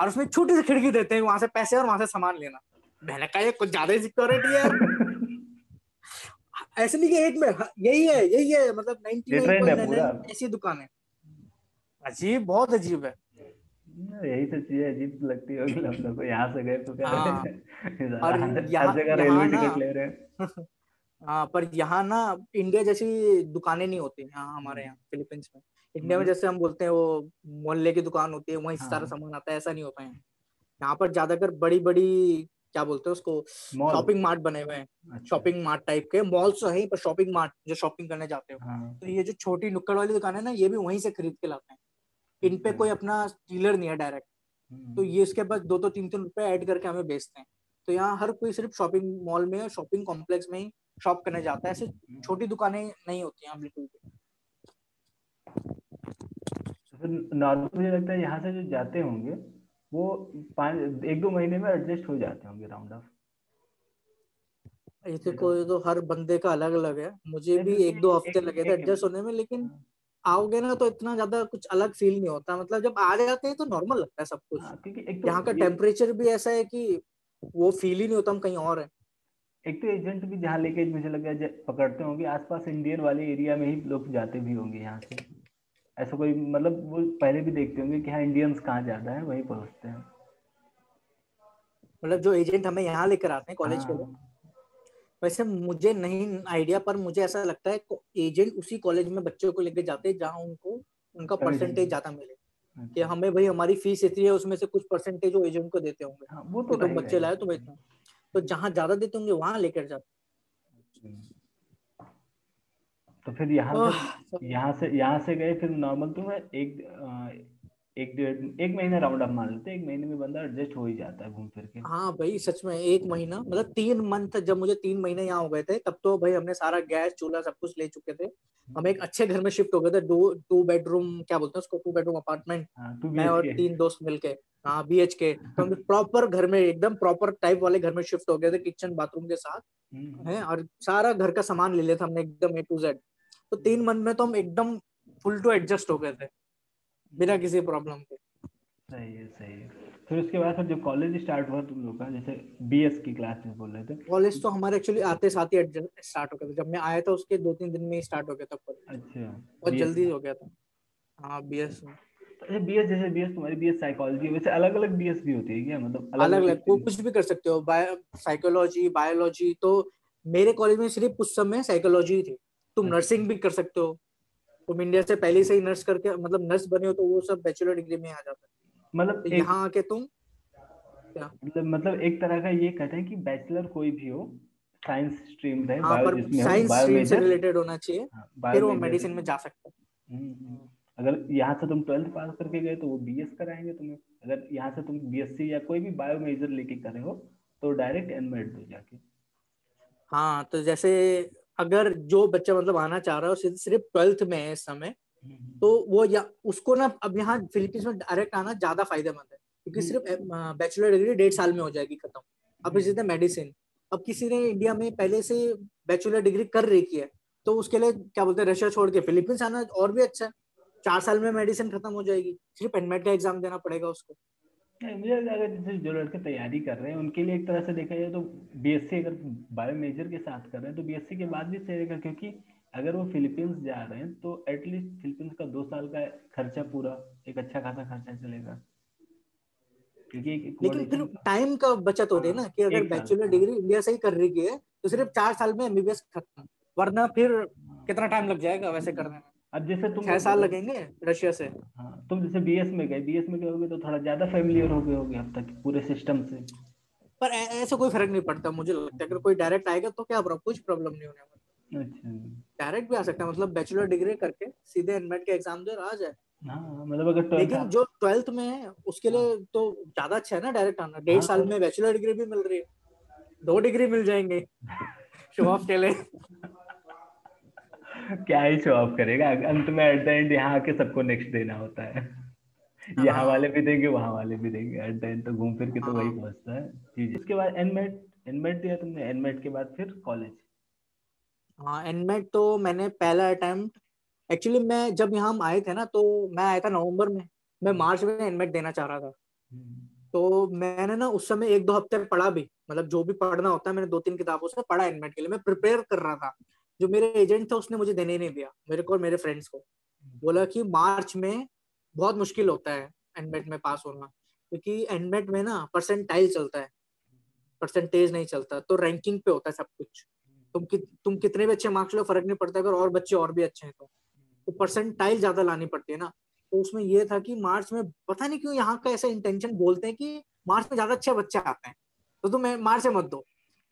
और उसमें छोटी सी खिड़की देते हैं वहाँ से पैसे और वहाँ से सामान लेना। मैंने कहा ये कुछ ज़्यादा ही सिक्योरिटी है। ऐसे नहीं कि एक में हाँ, यही है यही है। मतलब नाइनटी ऐसी दुकान है। अजीब बहुत अजीब है। यही तो चीज़ अजीब लगती होगी। हम लोग यहाँ से गए तो क्या हाँ, और यहाँ जगह रेलवे टिकट ले रहे हैं। हाँ पर यहाँ ना इंडिया जैसी दुकानें नहीं होती यहाँ हमारे यहाँ फिलीपींस में इंडिया में हम्म। जैसे हम बोलते हैं वो मोहल्ले की दुकान होती है वहीं हाँ। सारा सामान आता है ऐसा नहीं होता है यहाँ पर ज़्यादातर बड़ी बड़ी क्या बोलते हैं उसको शॉपिंग मार्ट बने हुए हैं अच्छा। शॉपिंग मार्ट टाइप के मॉल्स तो है पर शॉपिंग मार्ट जो शॉपिंग करने जाते हो हाँ। तो ये जो छोटी नुक्कड़ वाली दुकान है ना ये भी वहीं से खरीद के लाते हैं इन पे कोई अपना डीलर नहीं है डायरेक्ट तो हम्म। ये इसके पास दो दो तीन तीन रुपए ऐड करके हमें बेचते हैं तो यहाँ हर कोई सिर्फ़ शॉपिंग मॉल में शॉपिंग कॉम्प्लेक्स में ही शॉप करने जाता है ऐसे छोटी दुकानें नहीं होती हैं बिल्कुल भी। नॉर्मल मुझे लगता है यहाँ से जो जाते होंगे वो पाँच एक दो महीने में एडजस्ट हो जाते होंगे राउंड ऑफ़ ऐसे कोई तो हर बंदे का अलग अलग है। मुझे भी एक दो हफ़्ते लगे थे एडजस्ट होने में लेकिन आओगे ना तो इतना ज़्यादा कुछ अलग फील नहीं होता। मतलब जब आ जाते हैं तो नॉर्मल लगता है सब कुछ। हाँ, क्योंकि तो यहाँ का टेम्परेचर भी ऐसा है कि वो फील ही नहीं होता हम कहीं और है। एक तो एजेंट भी जहाँ लेके मुझे लग है पकड़ते होंगे आसपास इंडियन वाले एरिया में ही लोग जाते भी होंगे यहाँ से ऐसा कोई मतलब वो पहले भी देखते होंगे कि हाँ इंडियंस कहाँ ज़्यादा है वहीं पहुँचते हैं मतलब जो एजेंट हमें यहाँ लेकर आते हैं कॉलेज हाँ। के लिए। वैसे मुझे नहीं आइडिया पर मुझे ऐसा लगता है एजेंट उसी कॉलेज में बच्चों को लेके जाते हैं जहाँ उनको उनका परसेंटेज ज़्यादा मिले कि अच्छा। हमें भाई हमारी फ़ीस इतनी है उसमें से कुछ परसेंटेज वो एजेंट को देते होंगे हाँ, वो तो तुम बच्चे लाए तो इतना तो जहाँ ज़्यादा देते होंगे वहाँ लेकर जाते तो फिर यहाँ से यहाँ से यहाँ से गए फिर नॉर्मल तो मैं एक एक डेढ़ एक महीना राउंड अप मान लेते एक महीने में बंदा एडजस्ट हो ही जाता है घूम फिर के। हाँ भाई सच में एक महीना मतलब तीन मंथ जब मुझे तीन महीने यहाँ हो गए थे तब तो भाई हमने सारा गैस चूल्हा सब कुछ ले चुके थे। हम एक अच्छे घर में शिफ्ट हो गए थे दो टू बेडरूम क्या बोलते हैं उसको टू बेडरूम अपार्टमेंट मैं और तीन दोस्त मिलके हाँ बी एच के तो हम प्रॉपर घर में एकदम प्रॉपर टाइप वाले घर में शिफ्ट हो गए थे किचन बाथरूम के साथ। हम्म। है और सारा घर का सामान ले लिया था हमने एकदम ए टू जेड तो तीन मंथ में तो हम एकदम फुल टू एडजस्ट हो गए थे बिना किसी प्रॉब्लम के। सही है सही है। फिर उसके बाद फिर जब कॉलेज स्टार्ट हुआ तुम लोग का जैसे बीएस की क्लास में बोल रहे थे। कॉलेज तो हमारे एक्चुअली आते साथ ही स्टार्ट हो गया था। जब मैं आया था उसके दो तीन दिन में ही स्टार्ट हो गया था कॉलेज अच्छा बहुत जल्दी हो गया था। हाँ बीएस अच्छा बीएस जैसे बीएस तुम्हारी बीएस साइकोलॉजी वैसे अलग अलग बीएस भी होती है क्या? मतलब अलग अलग वो कुछ भी कर सकते हो। साइकोलॉजी बायोलॉजी तो मेरे कॉलेज में सिर्फ़ उस समय साइकोलॉजी थी। तुम नर्सिंग अच्छा। भी कर सकते हो। तुम इंडिया से पहले से ही नर्स करके मतलब नर्स बने हो तो वो सब बैचलर डिग्री में आ जाता है। मतलब तो यहाँ आके तुम क्या? मतलब मतलब एक तरह का ये कहते हैं कि बैचलर कोई भी हो साइंस स्ट्रीम रहे हाँ, पर साइंस स्ट्रीम से रिलेटेड होना चाहिए हाँ, फिर वो मेडिसिन में जा सकते हैं। हम्म, हम्म। अगर यहाँ से तुम ट्वेल्थ पास करके गए तो वो बीएस कराएँगे तुम्हें। अगर यहाँ से तुम बीएससी या कोई भी बायो मेजर लेके करे हो तो डायरेक्ट एनमेड दो जाके। हाँ तो जैसे अगर जो बच्चा मतलब आना चाह रहा है सिर्फ़ ट्वेल्थ में है इस समय। तो वो या उसको ना अब यहाँ फिलीपींस में डायरेक्ट आना ज़्यादा फ़ायदेमंद है। क्योंकि हम्म। सिर्फ़ बैचलर डिग्री डेढ़ साल में हो जाएगी खत्म। अब इसी तरह मेडिसिन। अब किसी ने इंडिया में पहले से बैचलर डिग्री कर रखी है तो उसके लिए क्या बोलते हैं रशिया छोड़ के फिलीपींस आना और भी अच्छा है। चार साल में मेडिसिन खत्म हो जाएगी। सिर्फ़ एनमेट का एग्ज़ाम देना पड़ेगा उसको। मुझे अगर जैसे जो लड़के तैयारी कर रहे हैं उनके लिए एक तरह से देखा जाए तो बीएससी अगर बायो मेजर के साथ कर रहे हैं तो बीएससी के बाद भी सही रहेगा क्योंकि अगर वो फिलीपींस जा रहे हैं तो एटलीस्ट फिलीपींस का दो साल का खर्चा पूरा एक अच्छा खासा खर्चा चलेगा। क्योंकि लेकिन फिर टाइम का बचत होती है ना कि अगर बैचलर डिग्री इंडिया से ही कर रही है तो सिर्फ़ चार साल में एमबीबीएस खत्म वरना फिर कितना टाइम लग जाएगा वैसे करने में? अब जैसे तुम छह साल लगेंगे रशिया से। हाँ तुम जैसे बीएस में गए बीएस में गए तो थोड़ा ज़्यादा फेमिलियर हो गए होगे अब तक पूरे सिस्टम से। पर ऐसा कोई फ़र्क नहीं पड़ता मुझे लगता है। अगर कोई डायरेक्ट आएगा तो क्या कुछ प्रॉब्लम नहीं होने वाला। डायरेक्ट भी आ सकता है मतलब बैचलर डिग्री करके सीधे एनमेट के एग्ज़ाम दे आ जाए। हाँ, मतलब अगर लेकिन जो ट्वेल्थ में है उसके लिए हाँ। तो ज़्यादा अच्छा है ना डायरेक्ट आना डेढ़ हाँ, साल तो में बैचलर डिग्री भी मिल रही है। दो डिग्री मिल जाएँगे। शो ऑफ़ के लिए। क्या ही शो ऑफ़ करेगा? अंत में एट द एंड यहाँ आके सबको नेक्स्ट देना होता है। यहाँ। वाले भी देंगे वहाँ वाले भी देंगे। एट द एंड तो घूम फिर के तो वही। पहुँचता है। जी उसके बाद एनमेट एनमेट दिया तुमने। एनमेट के बाद फिर कॉलेज हाँ एनमेट तो मैंने पहला अटेम्प्ट एक्चुअली मैं जब यहाँ आए थे ना तो मैं आया था नवंबर में मैं मार्च में एनमेट देना चाह रहा था। हम्म। तो मैंने ना उस समय एक दो हफ़्ते पढ़ा भी मतलब जो भी पढ़ना होता है मैंने दो तीन किताबों से पढ़ा एनमेट के लिए। मैं प्रिपेयर कर रहा था। जो मेरे एजेंट था उसने मुझे देने नहीं दिया मेरे को और मेरे फ्रेंड्स को। बोला कि मार्च में बहुत मुश्किल होता है एनमेट में पास होना क्योंकि एनमेट में ना परसेंटाइल चलता है। परसेंटेज नहीं चलता तो रैंकिंग पे होता है सब कुछ। तुम कि, तुम कितने भी अच्छे मार्क्स लो फ़र्क नहीं पड़ता अगर और बच्चे और भी अच्छे हैं तो। तो परसेंटाइल ज़्यादा लानी पड़ती है ना। तो उसमें ये था कि मार्च में पता नहीं क्यों यहाँ का ऐसा इंटेंशन बोलते हैं कि मार्च में ज़्यादा अच्छे बच्चे आते हैं। तो तुम मार्च से मत दो।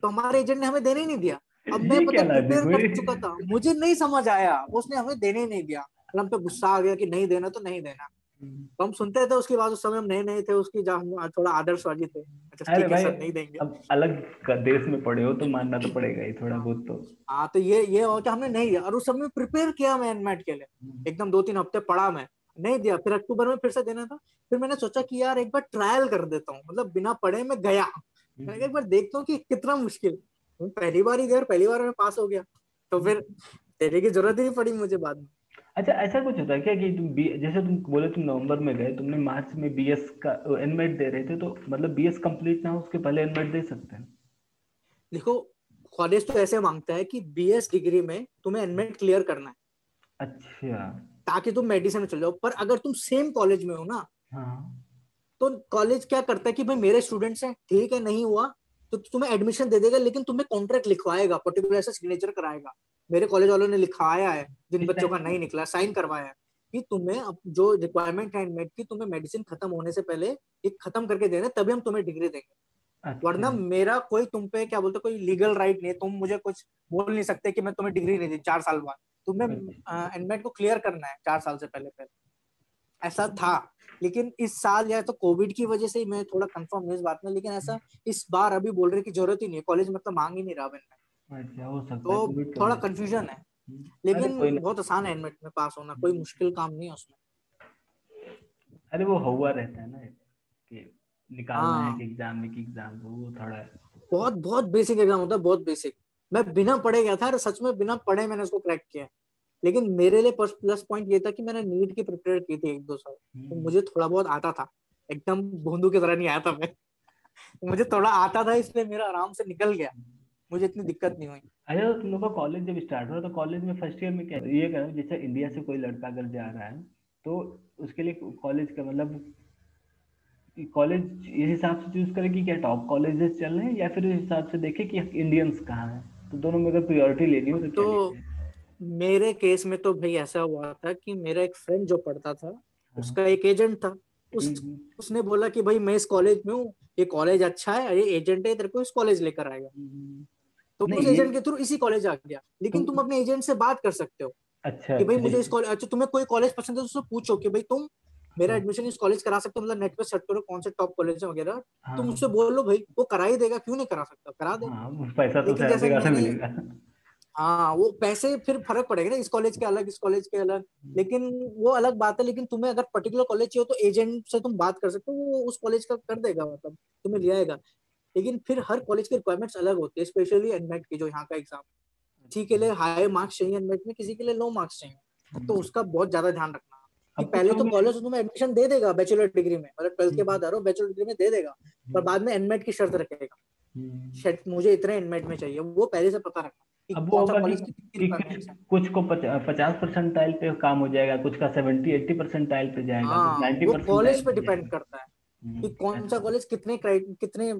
तो हमारे एजेंट ने हमें देने ही नहीं दिया। अब मैं पता प्रिपेयर कर चुका था। मुझे नहीं समझ आया। उसने हमें देने ही नहीं दिया। हम पे गुस्सा आ गया कि नहीं देना तो नहीं देना। तो हम सुनते थे उसके बाद उस समय हम नए नए थे उसकी थोड़ा आदर्शवादी थे। अच्छा ठीक है सर नहीं देंगे। अब अलग देश में पढ़े हो तो मानना तो पड़ेगा ही थोड़ा बहुत तो। हाँ तो ये ये हो कि हमने नहीं दिया। और उस समय प्रिपेयर किया मैं एनमेट के लिए। हम्म। एकदम दो तीन हफ़्ते पढ़ा मैं। नहीं दिया। फिर अक्टूबर में फिर से देना था। फिर मैंने सोचा कि यार एक बार ट्रायल कर देता हूँ। मतलब बिना पढ़े में गया। मैंने हम्म। एक बार देखता हूँ कि कितना मुश्किल। पहली बार ही गया पहली बार में पास हो गया। तो फिर तेरे की ज़रूरत ही नहीं पड़ी मुझे बाद में। अच्छा ऐसा कुछ होता है क्या कि तुम बी जैसे तुम बोले तुम नवंबर में गए तुमने मार्च में बीएस का एनमेट दे रहे थे तो मतलब बीएस कंप्लीट ना हो उसके पहले एनमेट दे सकते हैं। देखो कॉलेज तो ऐसे माँगता है कि बीएस डिग्री में तुम्हें एनमेट क्लियर करना है। अच्छा। ताकि तुम मेडिसिन में चल जाओ। पर अगर तुम सेम कॉलेज में हो ना हाँ. तो कॉलेज क्या करता है कि भाई मेरे स्टूडेंट्स हैं ठीक है नहीं हुआ तो तुम्हें एडमिशन दे देगा लेकिन तुम्हें कॉन्ट्रैक्ट लिखवाएगा पर्टिकुलर ऐसा सिग्नेचर कराएगा। मेरे कॉलेज वालों ने लिखाया है जिन बच्चों का नहीं निकला साइन करवाया है कि तुम्हें अब जो रिक्वायरमेंट है एडमिट की तुम्हें मेडिसिन खत्म होने से पहले एक खत्म करके देना तभी हम तुम्हें डिग्री देंगे। अच्छा। वरना मेरा कोई तुम पे क्या बोलते कोई लीगल राइट नहीं तुम मुझे कुछ बोल नहीं सकते कि मैं तुम्हें डिग्री नहीं दी चार साल बाद। तुम्हें एडमिट को क्लियर करना है चार साल से पहले पहले। ऐसा था। लेकिन इस साल या तो कोविड की वजह से मैं थोड़ा कंफर्म नहीं इस बात में लेकिन ऐसा इस बार अभी बोल रहे की ज़रूरत ही नहीं है कॉलेज मतलब मांग ही नहीं रहा मैंने अच्छा हो सकता तो है थोड़ा कंफ्यूजन है। लेकिन बहुत आसान है एडमिट में पास होना कोई मुश्किल काम नहीं है उसमें। अरे वो हुआ रहता है ना कि निकालना है हाँ। कि एग्ज़ाम में कि एग्ज़ाम वो थोड़ा बहुत बहुत बेसिक एग्ज़ाम होता है बहुत बेसिक मैं बिना पढ़े गया था सच में बिना पढ़े मैंने उसको क्रैक किया लेकिन मेरे लिए प्लस पॉइंट ये था कि मैंने नीट की प्रिपेयर की थी एक दो साल। तो हम्म। मुझे थोड़ा बहुत आता था। एकदम भूंदू की तरह नहीं आया था मैं। मुझे थोड़ा आता था इसलिए मेरा आराम से निकल गया। मुझे इतनी दिक्कत नहीं हुई। अच्छा तुम लोग का कॉलेज जब स्टार्ट हुआ तो कॉलेज में फ़र्स्ट ईयर में क्या ये करो जैसे इंडिया से कोई लड़का अगर जा रहा है तो उसके लिए कॉलेज का मतलब कॉलेज इस हिसाब से चूज़ करे कि क्या टॉप कॉलेजेस चल रहे हैं या फिर इस हिसाब से देखे कि इंडियंस कहाँ हैं। तो दोनों में अगर प्रायोरिटी लेनी हो तो, तो मेरे केस में तो भाई ऐसा हुआ था कि मेरा एक फ्रेंड जो पढ़ता था हाँ। उसका एक एजेंट था। उस हम्म, हम्म। उसने बोला कि भाई मैं इस कॉलेज में हूँ ये कॉलेज अच्छा है ये एजेंट है तेरे को इस कॉलेज लेकर आएगा। हम्म, तो उस एजेंट के थ्रू इसी कॉलेज आ गया। लेकिन तुम अपने एजेंट से बात कर सकते हो अच्छा कि भाई अच्छा, मुझे इस कॉलेज अच्छा तुम्हें कोई कॉलेज पसंद है तो उससे पूछो कि भाई तुम मेरा एडमिशन हाँ। इस कॉलेज करा सकते हो मतलब नेट पे सर्च करो कौन से टॉप कॉलेज है वगैरह। हाँ। तुम उससे बोल लो भाई वो करा ही देगा क्यों नहीं करा सकता? करा दे। हाँ, पैसा तो जैसे मिलेगा। हाँ वो पैसे फिर फ़र्क पड़ेगा ना इस कॉलेज के अलग इस कॉलेज के अलग। हम्म। लेकिन वो अलग बात है लेकिन तुम्हें अगर पर्टिकुलर कॉलेज चाहिए तो एजेंट से तुम बात कर सकते हो वो उस कॉलेज का कर देगा मतलब तुम्हें ले आएगा। लेकिन फिर हर कॉलेज के रिक्वायरमेंट्स अलग होते हैं स्पेशली एनमेट की जो यहाँ का एग्ज़ाम किसी के लिए हाई मार्क्स चाहिए एनमेट में किसी के लिए लो मार्क्स चाहिए। तो हम्म। उसका बहुत ज़्यादा ध्यान रखना। कि पहले तो कॉलेज तुम्हें एडमिशन दे देगा बैचलर डिग्री में मतलब ट्वेल्थ के हम्म। बाद आ रहा हो बैचलर डिग्री में दे देगा पर बाद में एनमेट की शर्त रखेगा। मुझे इतने एनमेट में चाहिए वो पहले से पता रखना अब वो कुछ को पचास परसेंटाइल पे काम हो जाएगा कुछ का सेवेंटी एट्टी परसेंटाइल पे जाएगा परसेंट कॉलेज पे डिपेंड करता है हम्म, कि कौन सा कॉलेज कितने कितने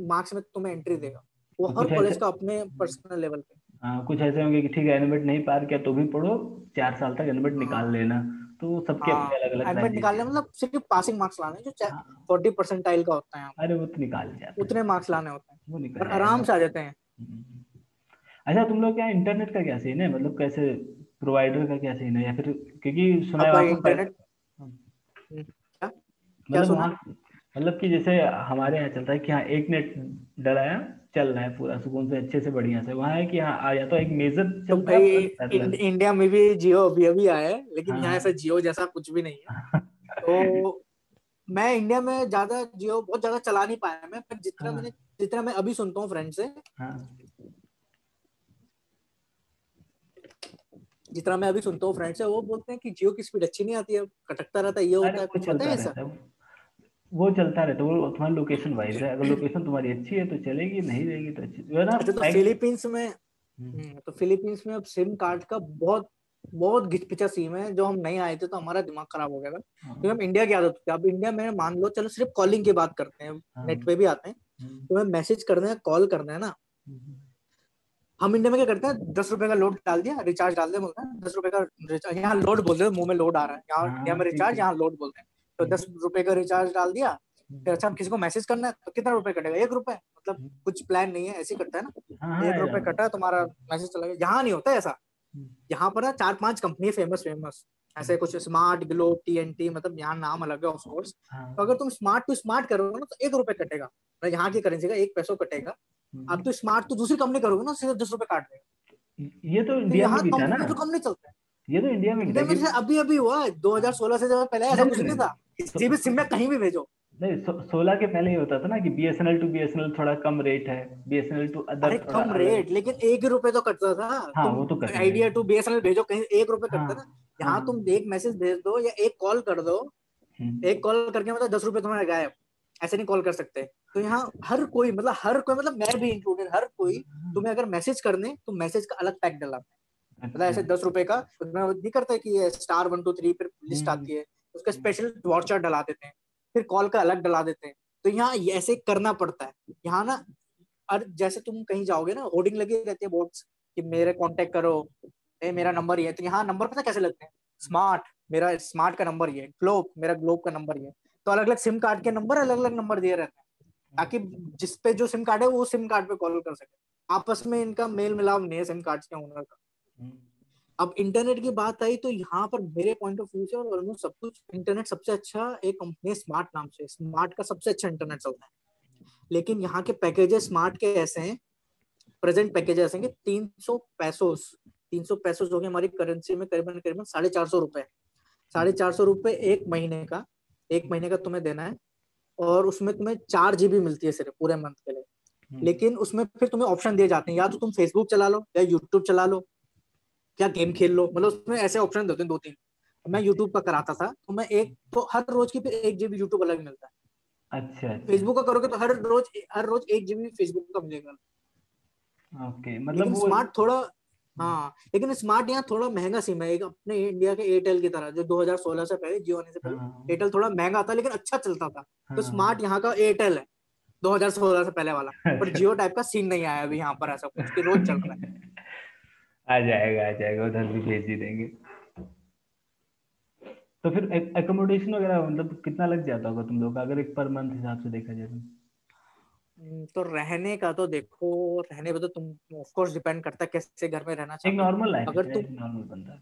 मार्क्स में तुम्हें एंट्री देगा। वो हर कॉलेज का अपने पर्सनल लेवल पे। हाँ कुछ ऐसे होंगे कि ठीक है एनिमेट नहीं पार किया तो भी पढ़ो चार साल तक एनिमेट हाँ। निकाल लेना। तो सबके अपने अलग अलग एनिमेट निकालने मतलब सिर्फ़ पासिंग मार्क्स लाने जो फोर्टी परसेंटाइल का होता है अरे वो तो निकाल जाते उतने मार्क्स लाने होते हैं। वो निकाल आराम से आ जाते हैं। हम्म। अच्छा तुम लोग क्या इंटरनेट का क्या सीन है? मतलब कैसे प्रोवाइडर का क्या सीन है? या फिर क्योंकि सुना है इंटरनेट हाँ। हम्म, मतलब वहाँ मतलब कि जैसे हमारे यहाँ चलता है कि हाँ एक नेट डलाया चल रहा है पूरा सुकून से अच्छे से बढ़िया से वहाँ है कि हाँ आ जाता तो एक मेजर तो भाई इंडिया में भी जियो अभी अभी आया है लेकिन हाँ। यहाँ ऐसा जियो जैसा कुछ भी नहीं है तो मैं इंडिया में ज़्यादा जियो बहुत ज़्यादा चला नहीं पाया मैं पर जितना हाँ। मैंने जितना मैं अभी सुनता हूँ फ्रेंड से हाँ। जितना मैं अभी सुनता हूँ फ्रेंड से वो बोलते हैं कि जियो की स्पीड अच्छी नहीं आती है कटकता रहता है ये होता है कुछ पता है ऐसा वो चलता रहता है वो तुम्हारी लोकेशन वाइज है। अगर लोकेशन तुम्हारी अच्छी है तो चलेगी नहीं रहेगी तो अच्छी है ना अच्छा तो फिलीपींस में हम्म। हम्म, तो फिलीपींस में अब सिम कार्ड का बहुत बहुत घिचपिचा सीम है जो हम नहीं आए थे तो हमारा दिमाग खराब हो गया था। क्योंकि हाँ। हम इंडिया की आदत होती है अब इंडिया में मान लो चलो सिर्फ़ कॉलिंग की बात करते हैं नेट हाँ। पे भी आते हैं। हम्म। तो हमें मैसेज करना है कॉल करना है ना। हम इंडिया में क्या करते हैं दस रुपए का लोड डाल दिया रिचार्ज डाल दिया बोलते हैं दस रुपए का यहाँ लोड बोलते हैं मुँह में लोड आ रहा है। यहाँ हाँ, यहाँ में रिचार्ज यहाँ लोड बोलते हैं। तो दस रुपए का रिचार्ज डाल दिया हम्म। फिर अच्छा किसी को मैसेज करना है तो कितना रुपए कटेगा? एक रुपए मतलब हम्म। कुछ प्लान नहीं है ऐसे करता है ना? हाँ, हाँ, एक रुपए कटा तुम्हारा मैसेज चला गया। यहाँ नहीं होता ऐसा। हम्म। यहाँ पर ना चार पाँच कंपनी फ़ेमस फ़ेमस ऐसे कुछ smart globe T N T मतलब यहाँ नाम अलग है ऑफकोर्स तो अगर तुम स्मार्ट टू स्मार्ट करोगे ना तो एक रुपए कटेगा। मतलब यहाँ की करेंसी का एक पैसों कटेगा। अब हम्म। तो स्मार्ट तो दूसरी कंपनी करोगे ना सिर्फ़ दस रुपए काट देगा। ये तो इंडिया में भी था ना। तो चलता है। ये तो इंडिया में इंडिया में अभी अभी हुआ है 2016 से जब पहले ऐसा कुछ नहीं था। किसी भी सिम में कहीं भी भेजो। नहीं सोलह के पहले ही होता था ना कि बीएसएनएल टू बीएसएनएल थोड़ा कम रेट है बीएसएनएल टू अदर कम रेट लेकिन एक रुपए तो कटता था। हाँ, वो तो आइडिया टू बीएसएनएल भेजो कहीं एक रुपए कटता हाँ, ना यहाँ हाँ, तुम एक मैसेज भेज दो या एक कॉल कर दो। हम्म। एक कॉल करके मतलब दस रुपए तुम्हारे गायब। ऐसे नहीं कॉल कर सकते। तो यहाँ हर कोई मतलब हर कोई मतलब मैं भी इंक्लूडेड हर कोई तुम्हें अगर मैसेज करने तो मैसेज का अलग पैक डला मतलब ऐसे। दस रुपए का नहीं करता कि स्टार वन टू थ्री फिर लिस्ट। आती है उसका स्पेशल वॉचर डला देते हैं फिर कॉल का अलग डला देते हैं। तो यहाँ ऐसे करना पड़ता है। यहाँ ना और जैसे तुम कहीं जाओगे ना होर्डिंग लगी रहती है बोर्ड्स कि मेरे कांटेक्ट करो ए मेरा नंबर ये तो यहाँ नंबर पता कैसे लगते हैं? स्मार्ट मेरा स्मार्ट का नंबर ये ग्लोब मेरा ग्लोब का नंबर ये तो अलग अलग सिम कार्ड के नंबर अलग अलग नंबर दिए रहते हैं ताकि जिसपे जो सिम कार्ड है वो सिम कार्ड पे कॉल कर सके। आपस में इनका मेल मिलाप नहीं है सिम कार्ड के ओनर का। अब इंटरनेट की बात आई तो यहाँ पर मेरे पॉइंट ऑफ़ व्यू से और ऑलमोस्ट सब कुछ इंटरनेट सबसे अच्छा एक कंपनी स्मार्ट नाम से। स्मार्ट का सबसे अच्छा इंटरनेट चलता है। लेकिन यहाँ के पैकेजेस स्मार्ट के ऐसे हैं। प्रेजेंट पैकेज ऐसे हैं कि तीन सौ पैसोस तीन सौ पैसोस हो गए हमारी करेंसी में करीबन करीबन साढ़े चार सौ रुपए। साढ़े चार सौ रुपए एक महीने का एक महीने का तुम्हें देना है और उसमें तुम्हें चार जीबी मिलती है सिर्फ़ पूरे मंथ के लिए। हम्म। लेकिन उसमें फिर तुम्हें ऑप्शन दिए जाते हैं। या तो तुम फेसबुक चला लो या यूट्यूब चला लो। क्या गेम खेल लो मतलब उसमें ऐसे ऑप्शन देते हैं दो तीन मैं यूट्यूब का कराता था तो मैं एक तो हर रोज की फिर एक जीबी यूट्यूब अलग मिलता है अच्छा फेसबुक अच्छा। का करोगे तो हर रोज हर रोज एक जीबी फेसबुक का मिलेगा ओके मतलब वो स्मार्ट थोड़ा हाँ लेकिन स्मार्ट यहाँ थोड़ा महँगा सिम है एक अपने इंडिया के एयरटेल की तरह जो 2016 से पहले जियो आने से पहले एयरटेल हाँ। थोड़ा महँगा था लेकिन अच्छा चलता था हाँ। तो स्मार्ट। यहाँ का एयरटेल है 2016 से पहले वाला पर जियो टाइप का सीन नहीं आया अभी यहाँ पर ऐसा कुछ कि रोज चल रहा है आ जाएगा आ जाएगा उधर भी भेज ही देंगे। तो फिर एकोमोडेशन वगैरह मतलब कितना लग जाता होगा तुम लोग का अगर एक पर मंथ हिसाब से देखा जाए तो, हम्म, तो रहने का तो देखो रहने पे तो तुम ऑफ़ कोर्स डिपेंड करता है कैसे घर में रहना चाहिए नॉर्मल लाइफ अगर तुम नॉर्मल बंदा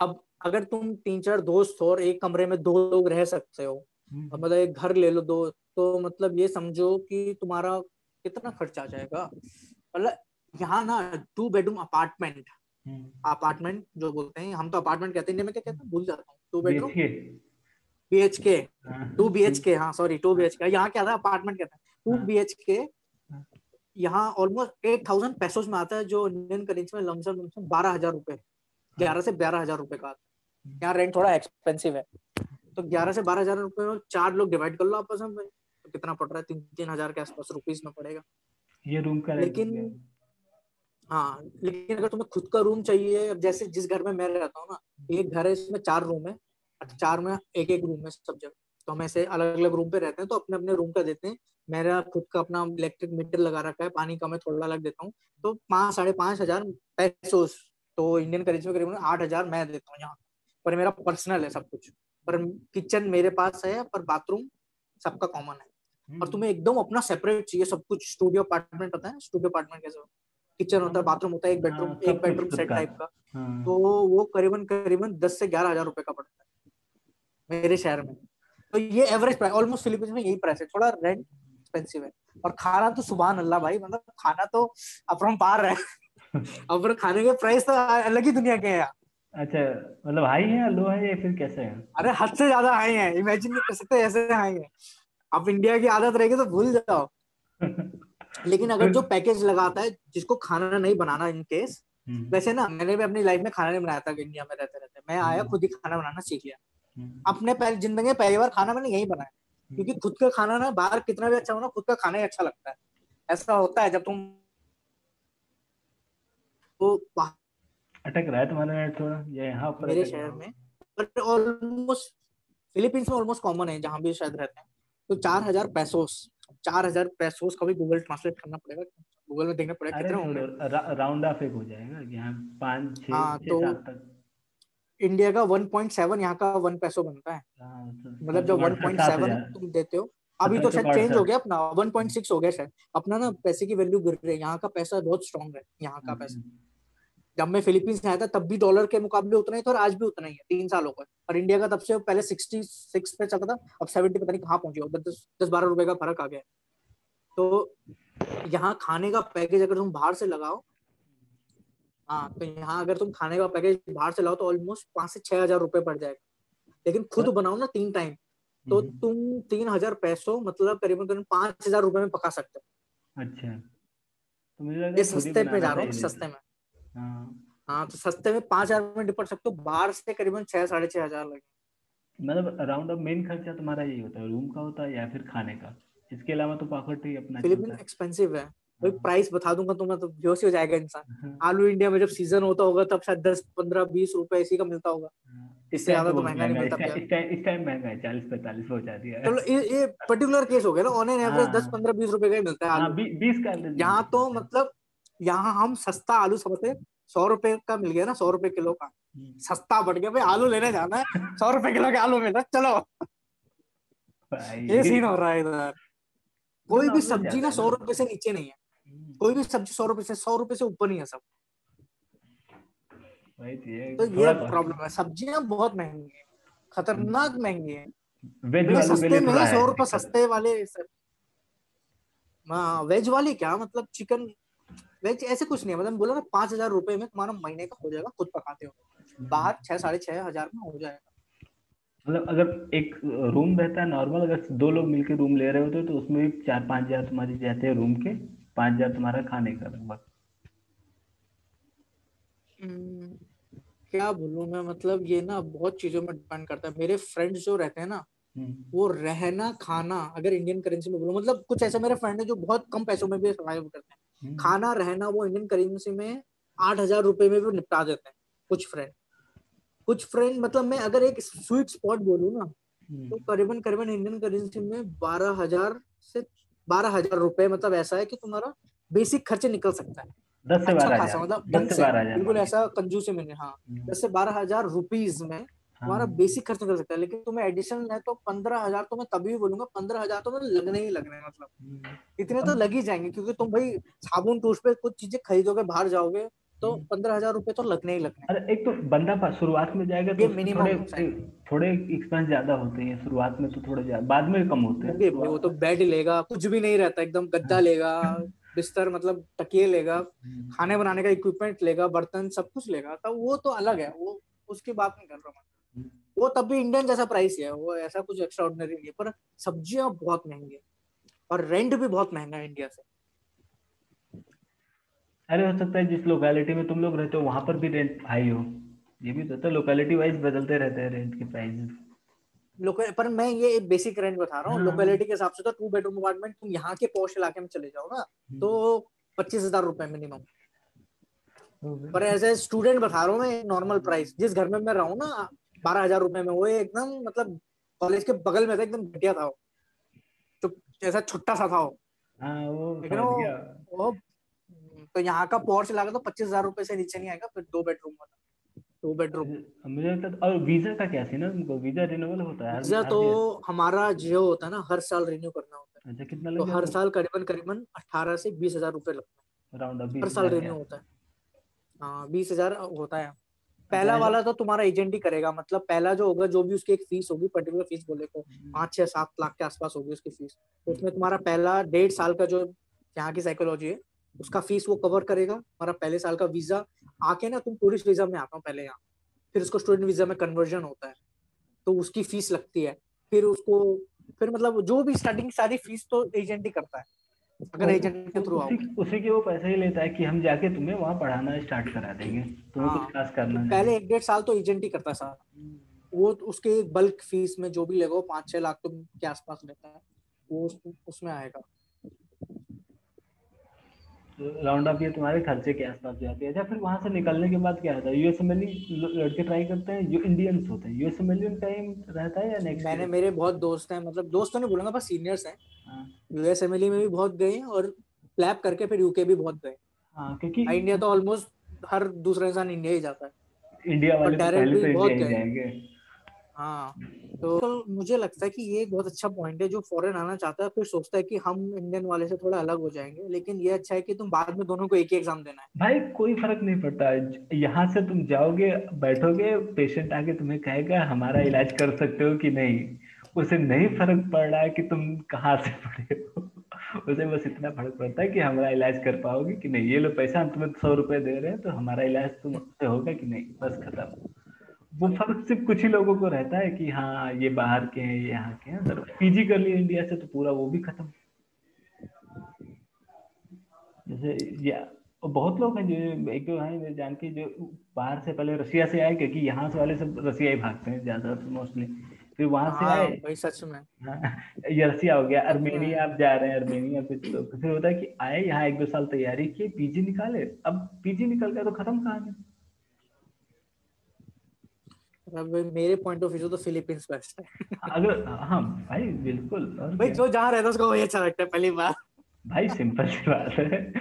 अब अगर तुम तीन चार दोस्त हो और एक कमरे में दो लोग रह सकते हो हम्म। मतलब एक घर ले लो दो तो मतलब ये समझो कि तुम्हारा कितना खर्चा आ जाएगा। मतलब यहाँ ना टू बेडरूम अपार्टमेंट अपार्टमेंट जो बोलते हैं हम तो अपार्टमेंट कहते हैं में क्या कहते हैं? भूल जाता हूँ। Two bedroom B H K two B H K हाँ सॉरी टू बी एच के यहाँ क्या था? अपार्टमेंट कहते हैं। टू बी एच के यहाँ ऑलमोस्ट एट थाउज़ेंड पैसों में आता है जो इंडियन करेंसी में लमसम लमसम बारह हज़ार रुपए। ग्यारह से बारह हज़ार रुपए का यहाँ रेंट थोड़ा एक्सपेंसिव है। तो ग्यारह से बारह हज़ार रुपए में चार लोग डिवाइड कर लो आपस में। तो कितना पड़ रहा है? तीन तीन हज़ार के आसपास रुपीज़ में पड़ेगा। ये रूम का लेकिन हाँ लेकिन अगर तुम्हें खुद का रूम चाहिए जैसे जिस घर में मैं रहता हूँ ना एक घर है इसमें चार रूम है चार में एक एक रूम है सब जगह। तो हम ऐसे अलग अलग रूम पे रहते हैं तो अपने अपने रूम का देते हैं। मेरा खुद का अपना इलेक्ट्रिक मीटर लगा रखा है पानी का मैं थोड़ा अलग देता हूँ। तो पाँच साढ़े पाँच हज़ार पैसों तो इंडियन करेंसी में करीबन आठ हज़ार मैं देता हूँ यहाँ। पर मेरा पर्सनल है सब कुछ। पर किचन मेरे पास है पर बाथरूम सबका कॉमन है। और हम्म। तुम्हें एकदम अपना सेपरेट चाहिए सब कुछ। स्टूडियो अपार्टमेंट होता है? स्टूडियो अपार्टमेंट कैसे? किचन होता है। बाथरूम होता है एक बेडरूम हाँ, एक बेडरूम सेट टाइप का। हाँ। तो वो करीबन करीबन दस से ग्यारह हज़ार रुपए का पड़ता है मेरे शहर में। तो ये एवरेज प्राइस ऑलमोस्ट फिलीपींस में यही प्राइस है। थोड़ा रेंट एक्सपेंसिव है। और खाना तो सुबह अल्लाह भाई मतलब खाना तो अपरम पार है अब खाने के प्राइस तो अलग ही दुनिया के हैं अच्छा मतलब हाई है लो है या फिर कैसे है? अरे हद से ज़्यादा हाई है। इमेजिन नहीं कर सकते ऐसे हाई है। अब इंडिया की आदत रहेगी तो भूल जाओ। लेकिन अगर जो पैकेज लगाता है जिसको खाना नहीं बनाना इन केस हम्म। वैसे ना मैंने भी अपनी लाइफ में खाना नहीं बनाया था इंडिया में रहते रहते। मैं आया हम्म। खुद ही खाना बनाना सीख लिया। हम्म। अपने पहले ज़िंदगी में पहली बार खाना मैंने यही बनाया। क्योंकि खुद का खाना ना बाहर कितना भी अच्छा हो ना खुद का खाना ही अच्छा लगता है। ऐसा होता है जब तुम तो अटक रहा है तुम्हारा थोड़ा ये यहाँ पर मेरे शहर में। बट ऑलमोस्ट फिलीपींस में ऑलमोस्ट कॉमन है जहाँ भी शायद रहते हैं। तो चार हज़ार पैसोस चार हज़ार पैसों का भी गूगल ट्रांसलेट करना पड़ेगा। गूगल में देखना पड़ेगा कितने होंगे। राउंड ऑफ़ एक हो जाएगा यहाँ पाँच छः हाँ, तो तक। इंडिया का 1.7 यहाँ का वन पैसो बनता है। हाँ, तो मतलब जो 1.7 तुम देते हो अभी तो शायद चेंज हो गया अपना 1.6 हो गया शायद। अपना ना पैसे की वैल्यू गिर रही है यहाँ का पैसा बहुत स्ट्रॉन्ग है यहाँ का पैसा। हम्म। जब मैं फिलीपींस आया था तब भी डॉलर के मुकाबले उतना ही था और आज भी उतना ही है तीन साल हो गए और इंडिया का तब से पहले सिक्सटी सिक्स पे चलता था अब सेवेंटी पता नहीं कहाँ पहुँचे दस दस बारह रुपए का फ़र्क आ गया तो यहाँ खाने का पैकेज अगर तुम बाहर से लगाओ हाँ तो यहाँ अगर तुम खाने का पैकेज बाहर से लाओ तो ऑलमोस्ट पाँच से छह हज़ार रुपए पड़ जाएगा। लेकिन खुद बनाओ ना तीन टाइम तो तुम तीन हज़ार पैसों मतलब करीबन करीबन पाँच हज़ार रुपए में पका सकते हो। अच्छा। तो मुझे सस्ते में जा रहा हूँ सस्ते में। हाँ। हाँ तो सस्ते में पाँच हज़ार में निपट सकते हो बाहर से करीबन छह साढ़े छह हज़ार लगे। मतलब अराउंड ऑफ़ मेन खर्चा तुम्हारा यही होता है रूम का होता है या फिर खाने का? इसके अलावा तो पॉकेट ही अपना फिलिपीन एक्सपेंसिव है। भाई प्राइस बता दूँगा तो मैं तो बेहोश हो जाएगा इंसान। हाँ। आलू इंडिया में जब सीज़न होता होगा तब शायद दस पंद्रह बीस रुपए इसी का मिलता होगा। हाँ। इससे ज़्यादा तो महँगा नहीं मिलता इस टाइम महँगा है। चालीस पैंतालीस पहुँचा दिया चलो ये पर्टिकुलर केस हो गया ना। ऑन एन एवरेज दस पंद्रह बीस रुपए का ही मिलता है हाँ, बीस का यहाँ तो मतलब यहाँ हम सस्ता आलू समझते सौ रुपए का मिल गया ना सौ रुपए किलो का। हम्म। सस्ता बढ़ गया भाई आलू लेने जाना है सौ रुपए किलो के आलू मिल चलो। ये सीन हो रहा है इधर। कोई भी सब्ज़ी ना सौ रुपए से नीचे नहीं है। हम्म। कोई भी सब्ज़ी सौ रुपए से सौ रुपए से ऊपर नहीं है सब। तो ये प्रॉब्लम है। सब्ज़ियाँ बहुत महँगी है खतरनाक हम्म। महँगी है। सस्ते में सौ रुपए सस्ते वाले वेज वाली क्या मतलब चिकन वेज ऐसे कुछ नहीं है। मतलब बोला ना पाँच हज़ार रुपए में तुम्हारा महीने का हो जाएगा खुद पकाते हो। बाहर छह साढ़े छह हज़ार में हो जाएगा। मतलब अगर एक रूम रहता है नॉर्मल अगर दो लोग मिलकर रूम ले रहे होते तो उसमें भी चार पाँच हज़ार तुम्हारी जाते हैं रूम के पाँच हज़ार तुम्हारा खाने का लगभग। हम्म, क्या बोलूँ मैं? मतलब ये ना बहुत चीज़ों में डिपेंड करता है। मेरे फ्रेंड्स जो रहते हैं ना हम्म। वो रहना खाना अगर इंडियन करेंसी में बोलो मतलब कुछ ऐसे मेरे फ्रेंड है जो बहुत कम पैसों में भी सर्वाइव करते हैं। हम्म। खाना रहना वो इंडियन करेंसी में आठ हज़ार रुपए में भी निपटा देते हैं कुछ फ्रेंड कुछ फ्रेंड मतलब मैं अगर एक स्वीट स्पॉट बोलू ना तो हम्म। करीबन करीबन इंडियन करेंसी में बारह हज़ार से बारह हज़ार रुपए मतलब ऐसा है कि तुम्हारा बेसिक खर्चे निकल सकता है दस से अच्छा बारह मतलब बिल्कुल ऐसा कंजूस में हाँ हम्म। दस से बारह हज़ार रुपीज़ में तुम्हारा हाँ। बेसिक खर्च कर सकता है लेकिन तुम्हें एडिशनल है तो पंद्रह हज़ार तो मैं तभी बोलूँगा पंद्रह हज़ार तो मैं लगने ही लगने मतलब हम्म। इतने तो लग ही जाएँगे क्योंकि तुम भाई साबुन टूथपेस्ट कुछ चीज़ें खरीदोगे बाहर जाओगे तो हम्म। पंद्रह हज़ार रुपए तो लगने ही लगने अरे एक तो बंदा शुरुआत में जाएगा तो मिनिमम थोड़े, थोड़े एक्सपेंस ज़्यादा होते हैं शुरुआत में तो थोड़े ज़्यादा बाद में कम होते हैं वो तो बेड लेगा कुछ भी नहीं रहता एकदम गद्दा हाँ। लेगा बिस्तर मतलब तकिए लेगा हम्म। खाने बनाने का इक्विपमेंट लेगा बर्तन सब कुछ लेगा तो वो तो अलग है वो उसकी बात नहीं कर रहा मैं वो तब भी इंडियन जैसा प्राइस है वो ऐसा कुछ एक्स्ट्रा ऑर्डनरी नहीं है पर सब्ज़ियाँ बहुत महँगी है और रेंट भी बहुत महँगा है इंडिया से। अरे हो सकता है जिस लोकेलिटी में तुम लोग रहते हो वहाँ पर भी रेंट हाई हो। ये भी तो लोकेलिटी वाइज बदलते रहते हैं रेंट के प्राइसेस लोकल पर मैं ये बेसिक रेंट बता रहा हूँ लोकेलिटी हाँ। के हिसाब से तो टू बेडरूम अपार्टमेंट तुम यहाँ के पॉश इलाके में चले जाओ ना हम्म। तो पच्चीस हज़ार रुपए मिनिमम पर एज ए स्टूडेंट बता रहा हूँ मैं नॉर्मल प्राइस जिस घर में मैं रहूँ ना बारह हज़ार रुपए में वो एकदम मतलब कॉलेज के बगल में था एकदम घटिया था वो। तो ऐसा छोटा सा था वो। हाँ, लेकिन वो, वो तो यहाँ का पोर्च लगा तो पच्चीस हज़ार रुपए से नीचे नहीं आएगा फिर दो बेडरूम वाला दो बेडरूम मुझे लगता और वीज़ा का क्या सीन है उनको? वीज़ा रिन्यूअल होता है वीज़ा तो हमारा जियो होता है ना हर साल रिन्यू करना होता है। अच्छा कितना तो हर साल करीबन करीबन अठारह से बीस हज़ार रुपए लगता है। हर साल रिन्यू होता है। हाँ बीस हज़ार होता है। पहला वाला तो तुम्हारा एजेंट ही करेगा मतलब पहला जो होगा जो भी उसकी एक फ़ीस होगी पर्टिकुलर फ़ीस बोले को हम्म। पाँच छह सात लाख के आसपास होगी उसकी फ़ीस तो उसमें तुम्हारा पहला डेढ़ साल का जो यहाँ की साइकोलॉजी है उसका फ़ीस वो कवर करेगा। हमारा पहले साल का वीज़ा आके ना तुम टूरिस्ट वीज़ा में आता हूँ पहले यहाँ। फिर उसको स्टूडेंट वीज़ा में कन्वर्जन होता है। तो उसकी फ़ीस लगती है। फिर उसको फिर मतलब जो भी स्टार्टिंग सारी फ़ीस तो एजेंट ही करता है। अगर एजेंट के थ्रू आओ उसी के वो पैसा ही लेता है कि हम जाके तुम्हें वहाँ पढ़ाना स्टार्ट करा देंगे। तुम्हें हाँ, कुछ क्लास करना पहले एक डेढ़ साल तो एजेंट ही करता है सर वो उसके बल्क फ़ीस में जो भी लेगा पाँच छह लाख तो के आसपास लेता है। वो उसमें आएगा। राउंड अप ये तुम्हारे खर्चे के आसपास जाते हैं। अच्छा फिर वहाँ से निकलने के बाद क्या होता है? यूएसएमएल लड़के ट्राई करते हैं जो इंडियंस होते हैं। यूएस यूएसएमएल टाइम रहता है या नेक्स्ट मैंने मेरे बहुत दोस्त हैं मतलब दोस्त तो नहीं बोलूँगा बस सीनियर्स हैं। यूएसएमएल हाँ। में भी बहुत गए और प्लैप करके फिर यूके भी बहुत गए। हाँ क्योंकि इंडिया तो ऑलमोस्ट हर दूसरा इंसान इंडिया ही जाता है। इंडिया वाले तो पहले तो इंडिया ही जाएँगे। हाँ। तो, तो मुझे लगता है कि ये एक बहुत अच्छा पॉइंट है जो फॉरेन आना चाहता है फिर सोचता है कि हम इंडियन वाले से थोड़ा अलग हो जाएँगे। लेकिन ये अच्छा है कि तुम बाद में दोनों को एक ही एग्ज़ाम देना है। भाई कोई फ़र्क नहीं पड़ता। यहाँ से तुम जाओगे बैठोगे पेशेंट आके तुम्हें कहेगा हमारा इलाज कर सकते हो कि नहीं? उसे नहीं फ़र्क पड़ रहा है कि तुम कहाँ से पढ़े हो। उसे बस इतना फ़र्क पड़ता है कि हमारा इलाज कर पाओगे कि नहीं। ये लो पैसा हम तुम्हें सौ रुपए दे रहे हैं तो हमारा इलाज तुम होगा कि नहीं? बस खत्म। वो फ़र्क सिर्फ़ कुछ ही लोगों को रहता है कि हाँ ये बाहर के हैं ये यहाँ के हैं। अगर पीजी कर लिए इंडिया से तो पूरा वो भी खत्म। जैसे ये बहुत लोग हैं जो एक दो हैं जान के जो बाहर से पहले रशिया से आए क्योंकि यहाँ से वाले सब रशिया ही भागते हैं ज़्यादा मोस्टली फिर वहाँ से हाँ, आए। भाई सच में। हाँ, ये रसिया हो गया अर्मेनिया आप जा रहे हैं अर्मेनिया फिर तो फिर होता है कि आए यहाँ एक दो साल तैयारी किए पीजी निकाले। अब पीजी निकल गया तो खत्म कहानी अब मेरे पॉइंट ऑफ़ व्यू तो फिलीपींस बेस्ट है। अगर हाँ भाई बिल्कुल भाई जो जहाँ रहता है उसको वही अच्छा लगता है पहली बार। भाई सिंपल सी बात है।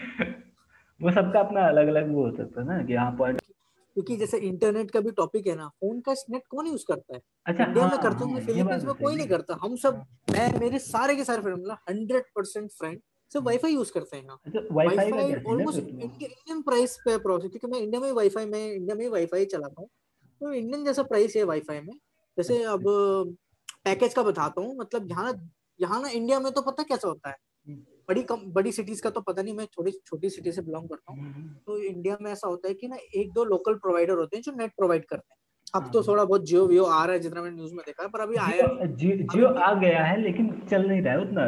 वो सबका अपना अलग अलग वो हो सकता है ना कि हाँ पॉइंट क्योंकि जैसे इंटरनेट का भी टॉपिक है ना फ़ोन का नेट कौन यूज़ करता है? अच्छा इंडिया में हाँ, करते हाँ, होंगे फिलीपींस में तो कोई नहीं करता। हम सब मैं मेरे सारे के सारे फ्रेंड मतलब हंड्रेड परसेंट फ्रेंड सब वाईफाई यूज़ करते हैं यहाँ। वाईफाई है ऑलमोस्ट? इंडियन प्राइस पे क्योंकि मैं इंडिया में वाईफाई में इंडिया में वाईफाई चलाता हूँ। तो इंडियन जैसा प्राइस है वाईफाई में। जैसे अब पैकेज का बताता हूँ मतलब यहाँ यहाँ ना इंडिया में तो पता कैसा होता है? हम्म। बड़ी कम बड़ी सिटीज़ का तो पता नहीं मैं छोटी छोटी सिटी से बिलोंग करता हूँ। हम्म, तो इंडिया में ऐसा होता है कि ना एक दो लोकल प्रोवाइडर होते हैं जो नेट प्रोवाइड करते हैं। अब तो हाँ। थोड़ा बहुत जियो वियो आ रहा है जितना मैंने न्यूज़ में देखा है पर अभी आया जियो आ गया है लेकिन चल नहीं रहा है उतना।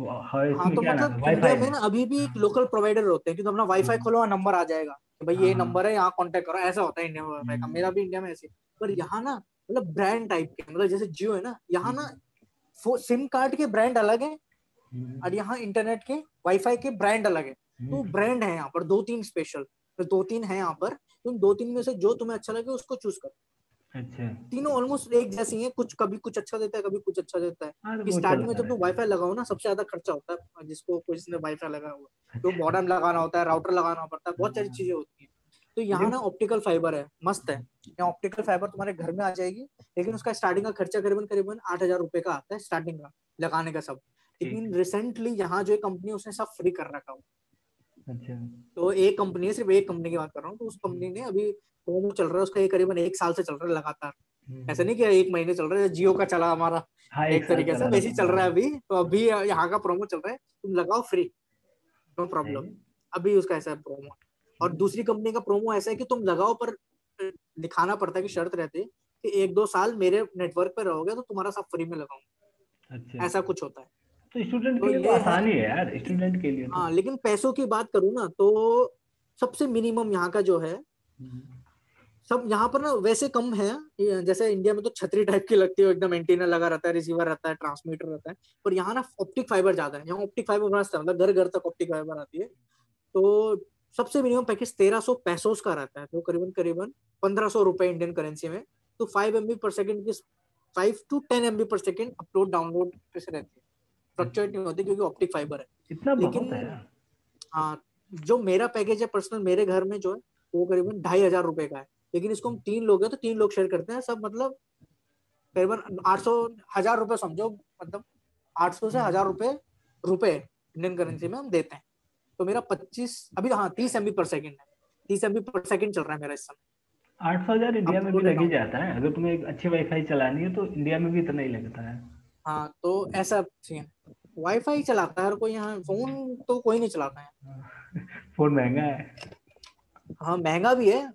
हाँ हाँ तो मतलब इंडिया में ना अभी भी एक लोकल प्रोवाइडर होते हैं कि तुम अपना वाईफाई। खोलो नंबर आ जाएगा। भाई ये हाँ। नंबर है यहाँ कॉन्टेक्ट करो ऐसा होता है इंडिया में का हम्म। मेरा भी इंडिया में ऐसे पर यहाँ ना मतलब ब्रांड टाइप के मतलब जैसे जियो है ना यहाँ ना सिम कार्ड के ब्रांड अलग है हम्म, और यहाँ इंटरनेट के वाईफाई के ब्रांड अलग है। तो हम्म, ब्रांड है यहाँ पर दो तीन स्पेशल तो दो तीन है यहाँ पर तुम दो तीन में से जो तुम्हें अच्छा लगे उसको चूज़ करो। अच्छा। तीनों ऑलमोस्ट एक जैसी हैं कुछ कभी कुछ अच्छा देता है कभी कुछ अच्छा देता है। हाँ तो कि स्टार्टिंग में जब तुम वाईफाई लगाओ ना सबसे ज़्यादा खर्चा होता है जिसको किसी ने वाईफाई लगा हुआ तो रहता मॉडर्न लगाना होता है राउटर लगाना पड़ता है बहुत सारी चीज़ें होती हैं। तो यहाँ ना ऑप्टिकल फाइबर है मस्त है। यहाँ ऑप्टिकल फाइबर तुम्हारे घर में आ जाएगी लेकिन उसका स्टार्टिंग का खर्चा करीबन करीबन आठ हज़ार रुपए का आता है स्टार्टिंग का लगाने का सब। लेकिन रिसेंटली यहाँ जो कंपनी उसने सब फ्री कर रखा हुआ अच्छा। तो एक कंपनी है सिर्फ़ एक कंपनी की बात कर रहा हूँ तो उस कंपनी ने अभी प्रोमो चल रहा है उसका ये करीबन एक साल से चल रहा है लगातार। हम्म, ऐसा नहीं कि एक महीने चल रहा है जियो का चला हमारा हाँ एक साल तरीके से वैसे चल रहा है अभी। तो अभी यहाँ का प्रोमो चल रहा है तुम लगाओ फ्री नो प्रॉब्लम अभी उसका ऐसा है प्रोमो और दूसरी कंपनी का प्रोमो ऐसा है कि तुम लगाओ पर दिखाना पड़ता है कि शर्त रहती है कि एक दो साल मेरे नेटवर्क पे रहोगे तो तुम्हारा सब फ्री में लगाऊँगा। अच्छा। ऐसा कुछ होता है। तो स्टूडेंट तो के लिए तो आसान ही यार स्टूडेंट के लिए तो। हाँ लेकिन पैसों की बात करूँ ना तो सबसे मिनिमम यहाँ का जो है हम्म, सब यहाँ पर ना वैसे कम है जैसे इंडिया में तो छतरी टाइप की लगती है एकदम एंटीना लगा रहता है रिसीवर रहता है ट्रांसमीटर रहता है पर यहाँ ना ऑप्टिक फाइबर ज़्यादा है। यहाँ ऑप्टिक फाइबर मस्त है मतलब घर घर तक ऑप्टिक फाइबर आती है। तो सबसे मिनिमम पैकेज तेरह सौ पैसोस का रहता है तो करीबन करीबन पंद्रह सौ रुपए इंडियन करेंसी में। तो फाइव एम बी पर सेकेंड की five to ten M B पर सेकेंड अपलोड डाउनलोड कैसे रहती है। फ्लक्चुएट नहीं होती क्योंकि ऑप्टिक फाइबर है। इतना लेकिन- हाँ जो मेरा पैकेज है पर्सनल मेरे घर में जो है वो करीबन ढाई हज़ार रुपए का है। लेकिन इसको हम तीन लोग हैं तो तीन लोग शेयर करते हैं सब मतलब करीबन आठ सौ हज़ार रुपए समझो मतलब आठ सौ से हज़ार रुपए रुपए इंडियन करेंसी में हम देते हैं। तो मेरा पच्चीस अभी हाँ तीस एमबी पर सेकंड है। तीस एमबी पर सेकंड चल रहा है मेरा इस समय। आठ सौ हज़ार इंडिया में भी लग ही जाता है। अगर तुम्हें एक अच्छी वाईफाई चलानी है तो इंडिया में भी इतना ही लगता है। हाँ तो ऐसा वाईफाई चलाता है हर कोई यहाँ फ़ोन तो कोई नहीं चलाता है। फ़ोन महँगा है। हाँ महँगा भी हाँ।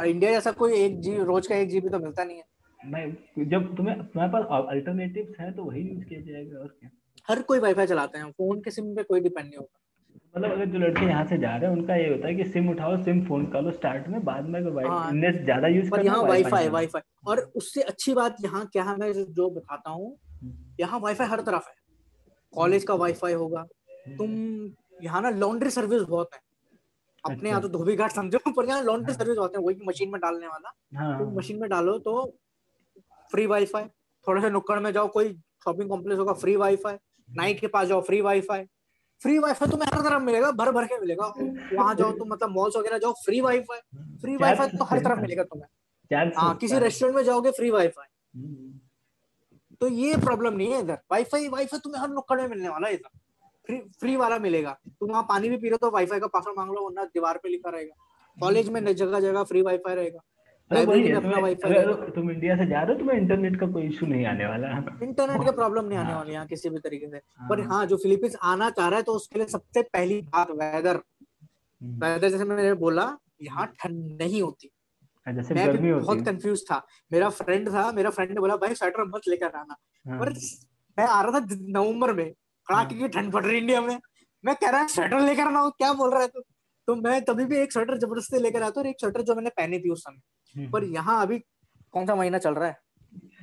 और इंडिया जैसा कोई एक जी रोज का एक जीबी तो मिलता नहीं है। मैं जब तुम्हें तुम्हारे पास अल्टरनेटिव्स है तो वही यूज़ किया जाएगा और क्या? हर कोई वाईफाई चलाते हैं फ़ोन के सिम पे कोई डिपेंड नहीं होता। मतलब अगर जो लड़के यहाँ से जा रहे हैं उनका ये होता है कि सिम उठाओ सिम फ़ोन कर लो स्टार्ट में बाद में अगर हाँ। नेट ज़्यादा यूज़ पर यहाँ है, वाईफाई। वाईफाई और उससे अच्छी बात यहाँ क्या है मैं जो- बताता हूँ हम्म, यहाँ वाईफाई हर तरफ़ है। कॉलेज का वाईफाई होगा। तुम यहाँ ना लॉन्ड्री सर्विस बहुत है। अपने अच्छा। यहाँ तो धोबी घाट समझो पर यहाँ लॉन्ड्री। सर्विस होते हैं वही मशीन में डालने वाला। हाँ। तुम मशीन में डालो तो फ्री वाईफाई थोड़े से नुक्कड़ में जाओ कोई शॉपिंग कॉम्प्लेक्स होगा फ्री वाईफाई नाई के पास जाओ फ्री वाईफाई फ्री वाईफाई तुम्हें हर तरफ़ मिलेगा भर भर के मिलेगा। वहाँ जाओ तुम मतलब मॉल्स वगैरह जाओ फ्री वाईफाई फ्री वाईफाई तो हर तरफ़ मिलेगा तुम्हें। हाँ किसी रेस्टोरेंट में जाओगे फ्री वाईफाई हम्म, तो ये प्रॉब्लम नहीं है इधर। वाईफाई वाईफाई तुम्हें हर नुक्कड़ में मिलने वाला है इधर। फ्री फ्री वाला मिलेगा। तुम वहाँ पानी भी पी रहे हो तो वाईफाई का पासवर्ड मांग लो वरना दीवार पे लिखा रहेगा। कॉलेज में जगह जगह फ्री वाईफाई रहेगा। है तुम इंडिया से जा रहे हो तुम्हें इंटरनेट का कोई इशू नहीं आने वाला इंटरनेट के प्रॉब्लम नहीं आने हाँ। वाली यहाँ किसी भी तरीके से। पर हाँ। हाँ जो फिलीपींस आना चाह रहा है तो उसके लिए सबसे पहली बात वेदर हम्म, वेदर जैसे मैंने बोला यहाँ ठंड नहीं होती। मैं भी बहुत कंफ्यूज था। मेरा फ्रेंड था मेरा फ्रेंड ने बोला भाई स्वेटर मत लेकर आना। हाँ, पर मैं आ रहा था नवंबर में। कड़ाके की ठंड पड़ रही इंडिया में? मैं कह रहा स्वेटर लेकर आना हो क्या बोल रहा है तू? तो मैं तभी भी एक स्वेटर ज़बरदस्ती लेकर आता हूँ एक स्वेटर जो मैंने पहनी थी उस समय। हम्म, पर यहाँ अभी कौन सा महीना चल रहा है?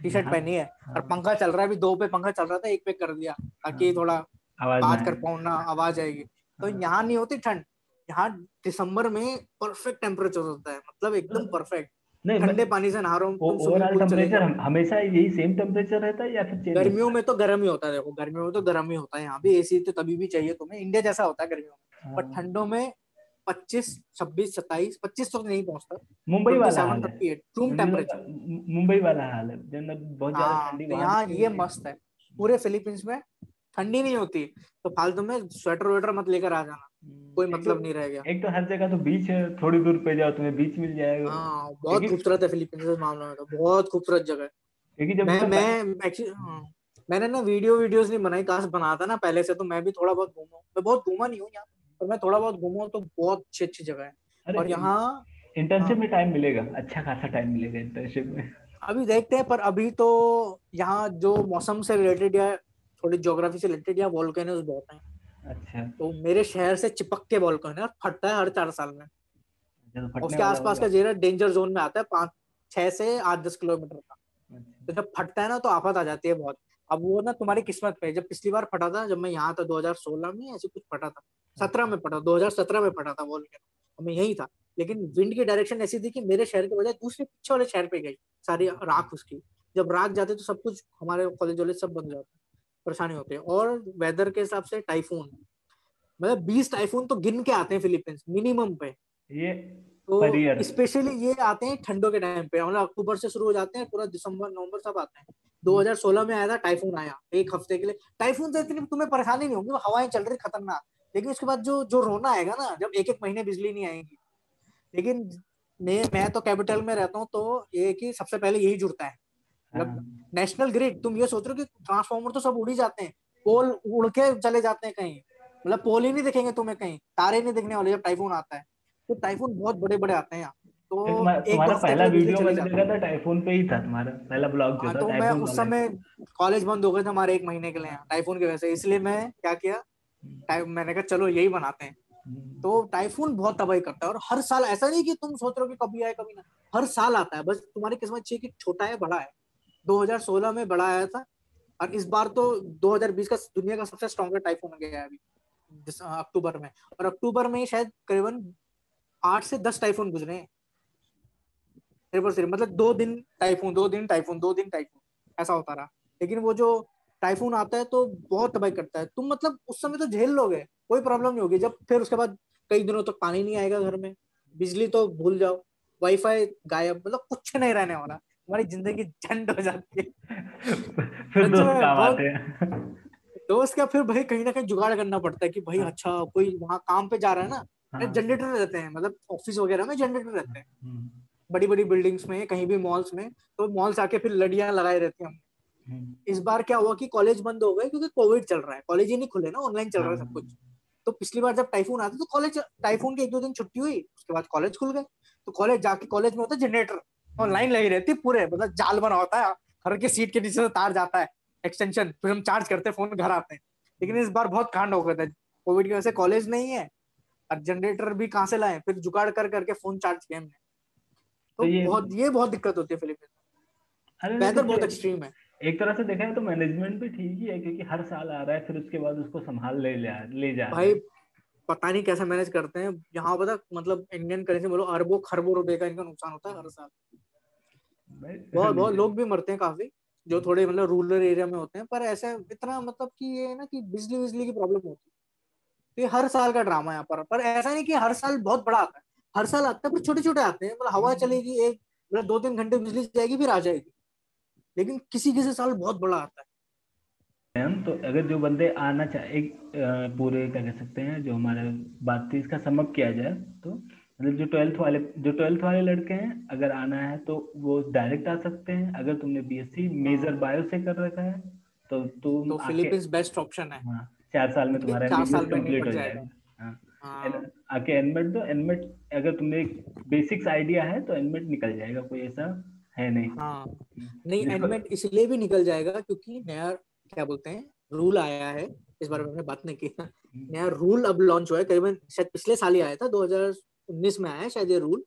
टी शर्ट पहनी है और हाँ, पंखा चल रहा है अभी दो पे पंखा चल रहा था एक पे कर दिया ताकि हाँ, थोड़ा आवाज़ बात कर। पाऊँ ना आवाज़ आएगी। तो हाँ, यहाँ नहीं होती ठंड यहाँ दिसंबर में परफेक्ट टेम्परेचर होता है मतलब एकदम परफेक्ट नहीं ठंडे पानी से नहा रहा हूँ ओवरऑल टेम्परेचर हमेशा यही सेम टेम्परेचर रहता है या फिर गर्मियों में तो गर्म ही होता है देखो गर्मियों में तो गर्म ही होता है यहाँ भी एसी तो तभी भी चाहिए तुम्हें इंडिया जैसा होता है गर्मियों में। पर ठंडों में पच्चीस छब्बीस सत्ताईस पच्चीस तो नहीं पहुँचता। मुंबई वाला सेवन हाल है। रूम टेम्परेचर मुंबई वाला हाल है बहुत ज़्यादा हाँ ठंडी तो यहाँ ये मस्त है। पूरे फिलीपींस में ठंडी नहीं होती तो फालतू में स्वेटर वेटर मत लेकर आ जाना। हम्म, कोई मतलब तो- नहीं रहेगा। एक तो हर जगह तो बीच है थोड़ी दूर पे जाओ तुम्हें बीच मिल जाएगा। हाँ बहुत खूबसूरत है फिलीपींस इस मामले में तो बहुत खूबसूरत जगह है। क्योंकि जब मैं मैं एक्चुअली मैंने ना वीडियो वीडियोस नहीं बनाई काश बनाता ना पहले से तो मैं भी थोड़ा बहुत घूमा मैं बहुत घूमा नहीं हूँ यहाँ पर मैं थोड़ा बहुत घूमा तो बहुत अच्छी अच्छी जगह है। और यहाँ इंटर्नशिप हाँ। में टाइम मिलेगा अच्छा खासा टाइम मिलेगा इंटर्नशिप में। अभी देखते हैं पर अभी तो यहाँ जो मौसम से रिलेटेड या थोड़ी ज्योग्राफी से रिलेटेड या वॉल्केनोज बहुत हैं। अच्छा। तो मेरे शहर से चिपक के वॉल्केनो और फटता है हर चार साल में। जब उसके वाला आसपास का जेरा डेंजर जोन में आता है पाँच छह से आठ दस किलोमीटर का। अच्छा। तो जब फटता है ना तो आफत आ जाती है बहुत। अब वो ना तुम्हारी किस्मत पे जब पिछली बार फटा था जब मैं यहाँ था 2016 में ऐसे कुछ फटा था। 17 में फटा 2017 में फटा था वॉल्केनो मैं यही था। लेकिन विंड की डायरेक्शन ऐसी थी कि मेरे शहर के बजाय दूसरे पीछे वाले शहर पे गई। सारी राख उसकी। जब राख जाते तो सब कुछ हमारे कॉलेज वॉलेज सब बंद हो जाता। परेशानी होती है। और वेदर के हिसाब से टाइफून मतलब बीस टाइफून तो गिन के आते हैं फिलीपींस मिनिमम पे। ये तो स्पेशली ये आते हैं ठंडों के टाइम पे। मतलब अक्टूबर से शुरू हो जाते हैं पूरा दिसंबर नवंबर सब आते हैं। 2016 में आया था टाइफून आया एक हफ़्ते के लिए। टाइफून से इतनी तुम्हें परेशानी नहीं होगी वो हवाएँ चल रही खतरनाक। लेकिन उसके बाद जो जो रोना आएगा ना जब एक एक महीने बिजली नहीं आएगी। लेकिन मैं मैं तो कैपिटल में रहता हूँ तो ये कि सबसे पहले यही जुड़ता हाँ, नेशनल ग्रिड तुम ये सोच रहे हो कि ट्रांसफॉर्मर तो सब उड़ ही जाते हैं पोल उड़ के चले जाते हैं कहीं। मतलब पोल ही नहीं दिखेंगे तुम्हें कहीं तारे नहीं दिखने वाले जब टाइफून आता है। तो टाइफून बहुत बड़े बड़े आते हैं यहाँ। तो एक तुम्हारा पहला वीडियो मैंने है। देखा था टाइफून पे ही था तुम्हारा पहला ब्लॉग जो हाँ, था तो मैं उस समय कॉलेज बंद हो गए थे हमारे एक महीने के लिए टाइफून की वजह से। इसलिए मैं क्या किया टाइ- मैंने कहा चलो यही बनाते हैं। हम्म, तो टाइफून बहुत तबाही करता है और हर साल ऐसा नहीं कि तुम सोच रहे हो कि कभी आए कभी ना हर साल आता है बस तुम्हारी किस्मत चाहिए कि छोटा है बड़ा है। 2016 में बड़ा आया था और इस बार तो 2020 का दुनिया का सबसे स्ट्रॉन्गर टाइफून गया है अभी अक्टूबर में। और अक्टूबर में शायद करीबन आठ से दस टाइफून गुजरे हैं। मतलब दो दिन टाइफून दो दिन टाइफून दो दिन टाइफून ऐसा होता रहा। लेकिन वो जो टाइफून आता है तो बहुत तबाही करता है। तुम मतलब उस समय तो झेल लोगे, कोई प्रॉब्लम नहीं होगी। जब फिर उसके बाद कई दिनों तक तो पानी नहीं आएगा घर में, बिजली तो भूल जाओ वाईफाई गायब मतलब कुछ नहीं रहने वाला। हमारी ज़िंदगी झंड हो जाती है। फिर सच दोस्त काम आते हैं। दोस्त क्या फिर भाई कहीं ना कहीं जुगाड़ करना पड़ता है कि भाई अच्छा कोई वहाँ काम पे जा रहा है ना हाँ, जनरेटर रहते हैं मतलब ऑफ़िस वगैरह में जनरेटर रहते हैं। बड़ी बड़ी बिल्डिंग्स में कहीं भी मॉल्स में तो मॉल्स आके फिर लड़ियाँ लगाए रहते हैं हम्म, इस बार क्या हुआ कि कॉलेज बंद हो गए क्योंकि कोविड चल रहा है। कॉलेज ही नहीं खुले ना ऑनलाइन चल रहा है सब कुछ। तो पिछली बार जब टाइफून आता तो कॉलेज टाइफून के एक दो दिन छुट्टी हुई उसके बाद कॉलेज खुल गए। तो कॉलेज जाके कॉलेज में होता है जनरेटर और लाइन लगी रहती है पूरे मतलब जाल बना होता है हर के सीट के नीचे से तार जाता है एक्सटेंशन फिर हम चार्ज करते हैं फ़ोन घर आते हैं। लेकिन इस बार बहुत कांड हो गया था। कोविड की वजह से कॉलेज नहीं है और जनरेटर भी कहाँ से लाए? फिर जुगाड़ कर करके फ़ोन चार्ज किया हमने। तो, तो ये- बहुत ये बहुत दिक्कत होती है फिलीपींस वेदर बहुत एक्सट्रीम है। एक तरह से देखा है तो मैनेजमेंट भी ठीक ही है क्योंकि हर साल आ रहा है फिर उसके बाद उसको संभाल ले ले ले जा भाई पता नहीं कैसे मैनेज करते हैं। यहाँ पता मतलब इंडियन करेंसी बोलो अरबों खरबों रुपए का इनका नुकसान होता है हर साल। बहुत बहुत लोग भी मरते हैं काफ़ी जो थोड़े मतलब रूरल एरिया में होते हैं पर ऐसे इतना मतलब कि ये है ना कि बिजली बिजली की प्रॉब्लम होती है। तो ये हर साल का ड्रामा यहाँ पर पर ऐसा नहीं कि हर साल बहुत बड़ा आता है। हर साल आता है पर छोटे छोटे आते हैं मतलब हवा चलेगी एक मतलब दो तीन घंटे बिजली जाएगी फिर आ जाएगी। लेकिन किसी किसी साल बहुत बड़ा आता है। तो अगर जो बंदे आना चाहे एक पूरे क्या कह सकते हैं जो हमारे बात का समअप किया जाए तो मतलब जो ट्वेल्थ वाले जो ट्वेल्थ वाले लड़के हैं अगर आना है तो वो डायरेक्ट आ सकते हैं। अगर तुमने बीएससी मेजर बायो से कर रखा है तो तुम तो फिलीपींस बेस्ट ऑप्शन है। हाँ चार साल में तुम्हारा चार साल कंप्लीट हो जाएगा। हाँ। हाँ। आके एनमेट दो। एनमेट अगर तुमने बेसिक्स आइडिया है तो एनमेट निकल जाएगा कोई ऐसा है नहीं। हाँ। नहीं एनमेट इसलिए भी निकल जाएगा क्योंकि नया क्या बोलते हैं रूल आया है। इस बारे में हमने बात नहीं की। हम्म। नया रूल अब लॉन्च हुआ है करीबन शायद पिछले साल ही आया था 2019 में आया शायद ये रूल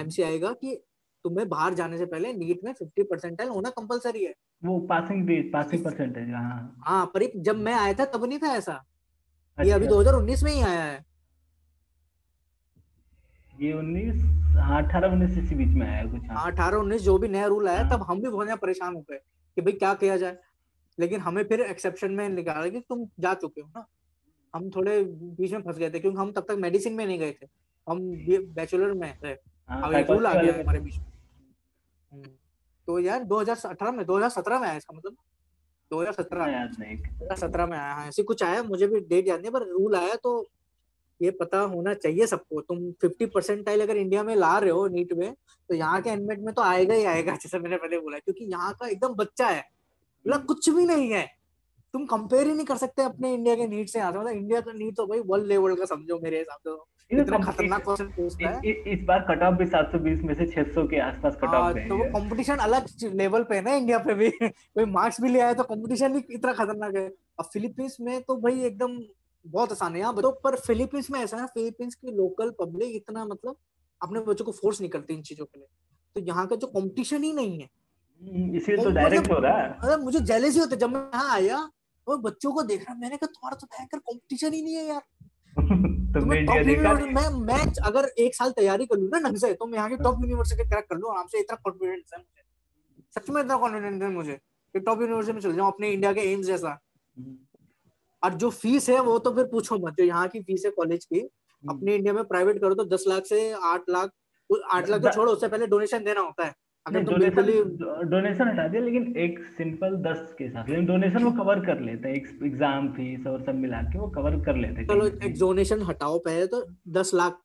एमसीआई हाँ। का कि तुम्हें बाहर जाने से पहले नीट में 50 परसेंटाइल होना कंपलसरी है। वो पासिंग रेट पासिंग परसेंटेज हाँ। हाँ पर जब मैं आया था तब नहीं था ऐसा। ये अभी 2019 अच्छा। में ही आया है। ये उन्नीस हाँ अठारह उन्नीस इसी बीच में आया कुछ हाँ। अठारह उन्नीस जो भी नया रूल आया हाँ। तब हम भी बहुत परेशान हो गए कि भाई क्या किया जाए। लेकिन हमें फिर एक्सेप्शन में निकाला कि तुम जा चुके हो ना। हम थोड़े बीच में फंस गए थे क्योंकि हम तब तक मेडिसिन में नहीं गए थे। हम बैचलर में थे हाँ, अब रूल आ गया हमारे बीच में। हम्म। तो यार 2018 में 2017 में आया इसका मतलब। 2017 सत्रह। में आया हाँ। ऐसी कुछ आया मुझे भी डेट याद नहीं पर रूल आया तो ये पता होना चाहिए सबको। तुम 50 परसेंटाइल अगर इंडिया में ला रहे हो नीट में तो यहाँ के एनमेट में तो आएगा ही आएगा जैसे मैंने पहले बोला। क्योंकि यहाँ का एकदम बच्चा है। मतलब कुछ भी नहीं है। तुम कंपेयर ही नहीं कर सकते अपने इंडिया के नीट से यहाँ से। मतलब इंडिया का नीट तो भाई वर्ल्ड लेवल का समझो मेरे हिसाब से तो। इतना खतरनाक क्वेश्चन पूछता है। इस बार कट ऑफ़ भी 720 में से 600 के आसपास कट ऑफ़ है तो वो कंपटीशन अलग लेवल पे है ना इंडिया पे भी। कोई मार्क्स भी ले आया तो कंपटीशन भी इतना खतरनाक है। अब फिलीपींस में तो भाई एकदम बहुत आसान है यहाँ। तो पर फिलीपींस में ऐसा है फिलीपींस की लोकल पब्लिक इतना मतलब अपने बच्चों को फोर्स नहीं करती इन चीज़ों के लिए। तो यहाँ का जो कॉम्पिटिशन ही नहीं है। हम्म, इसीलिए तो डायरेक्ट मतलब हो रहा है। मतलब मुझे जेलेसी होते जब मैं यहाँ आया और बच्चों को देख रहा मैंने कहा तुम्हारा तो भयंकर कंपटीशन ही नहीं है यार। तो मैं मैं मैं अगर एक साल तैयारी कर लूँ ना ढंग से तो मैं यहाँ की टॉप यूनिवर्सिटी क्रैक कर लूँ आराम से इतना कॉन्फिडेंस है मुझे सच में इतना कॉन्फिडेंस है मुझे कि टॉप यूनिवर्सिटी में चल जाऊँ अपने इंडिया के एम्स जैसा हम्म। और जो फ़ीस है वो तो फिर पूछो मत जो यहाँ की फ़ीस है कॉलेज की हम्म। अपने इंडिया में प्राइवेट करो तो दस लाख से आठ लाख आठ लाख तो छोड़ो उससे पहले डोनेशन देना होता है अगर डोनेशन हटा दिया लेकिन एक सिंपल दस के साथ लेकिन डोनेशन वो कवर कर लेते हैं एग्ज़ाम फ़ीस और सब मिला के वो कवर कर लेते हैं चलो एक डोनेशन हटाओ पहले तो दस लाख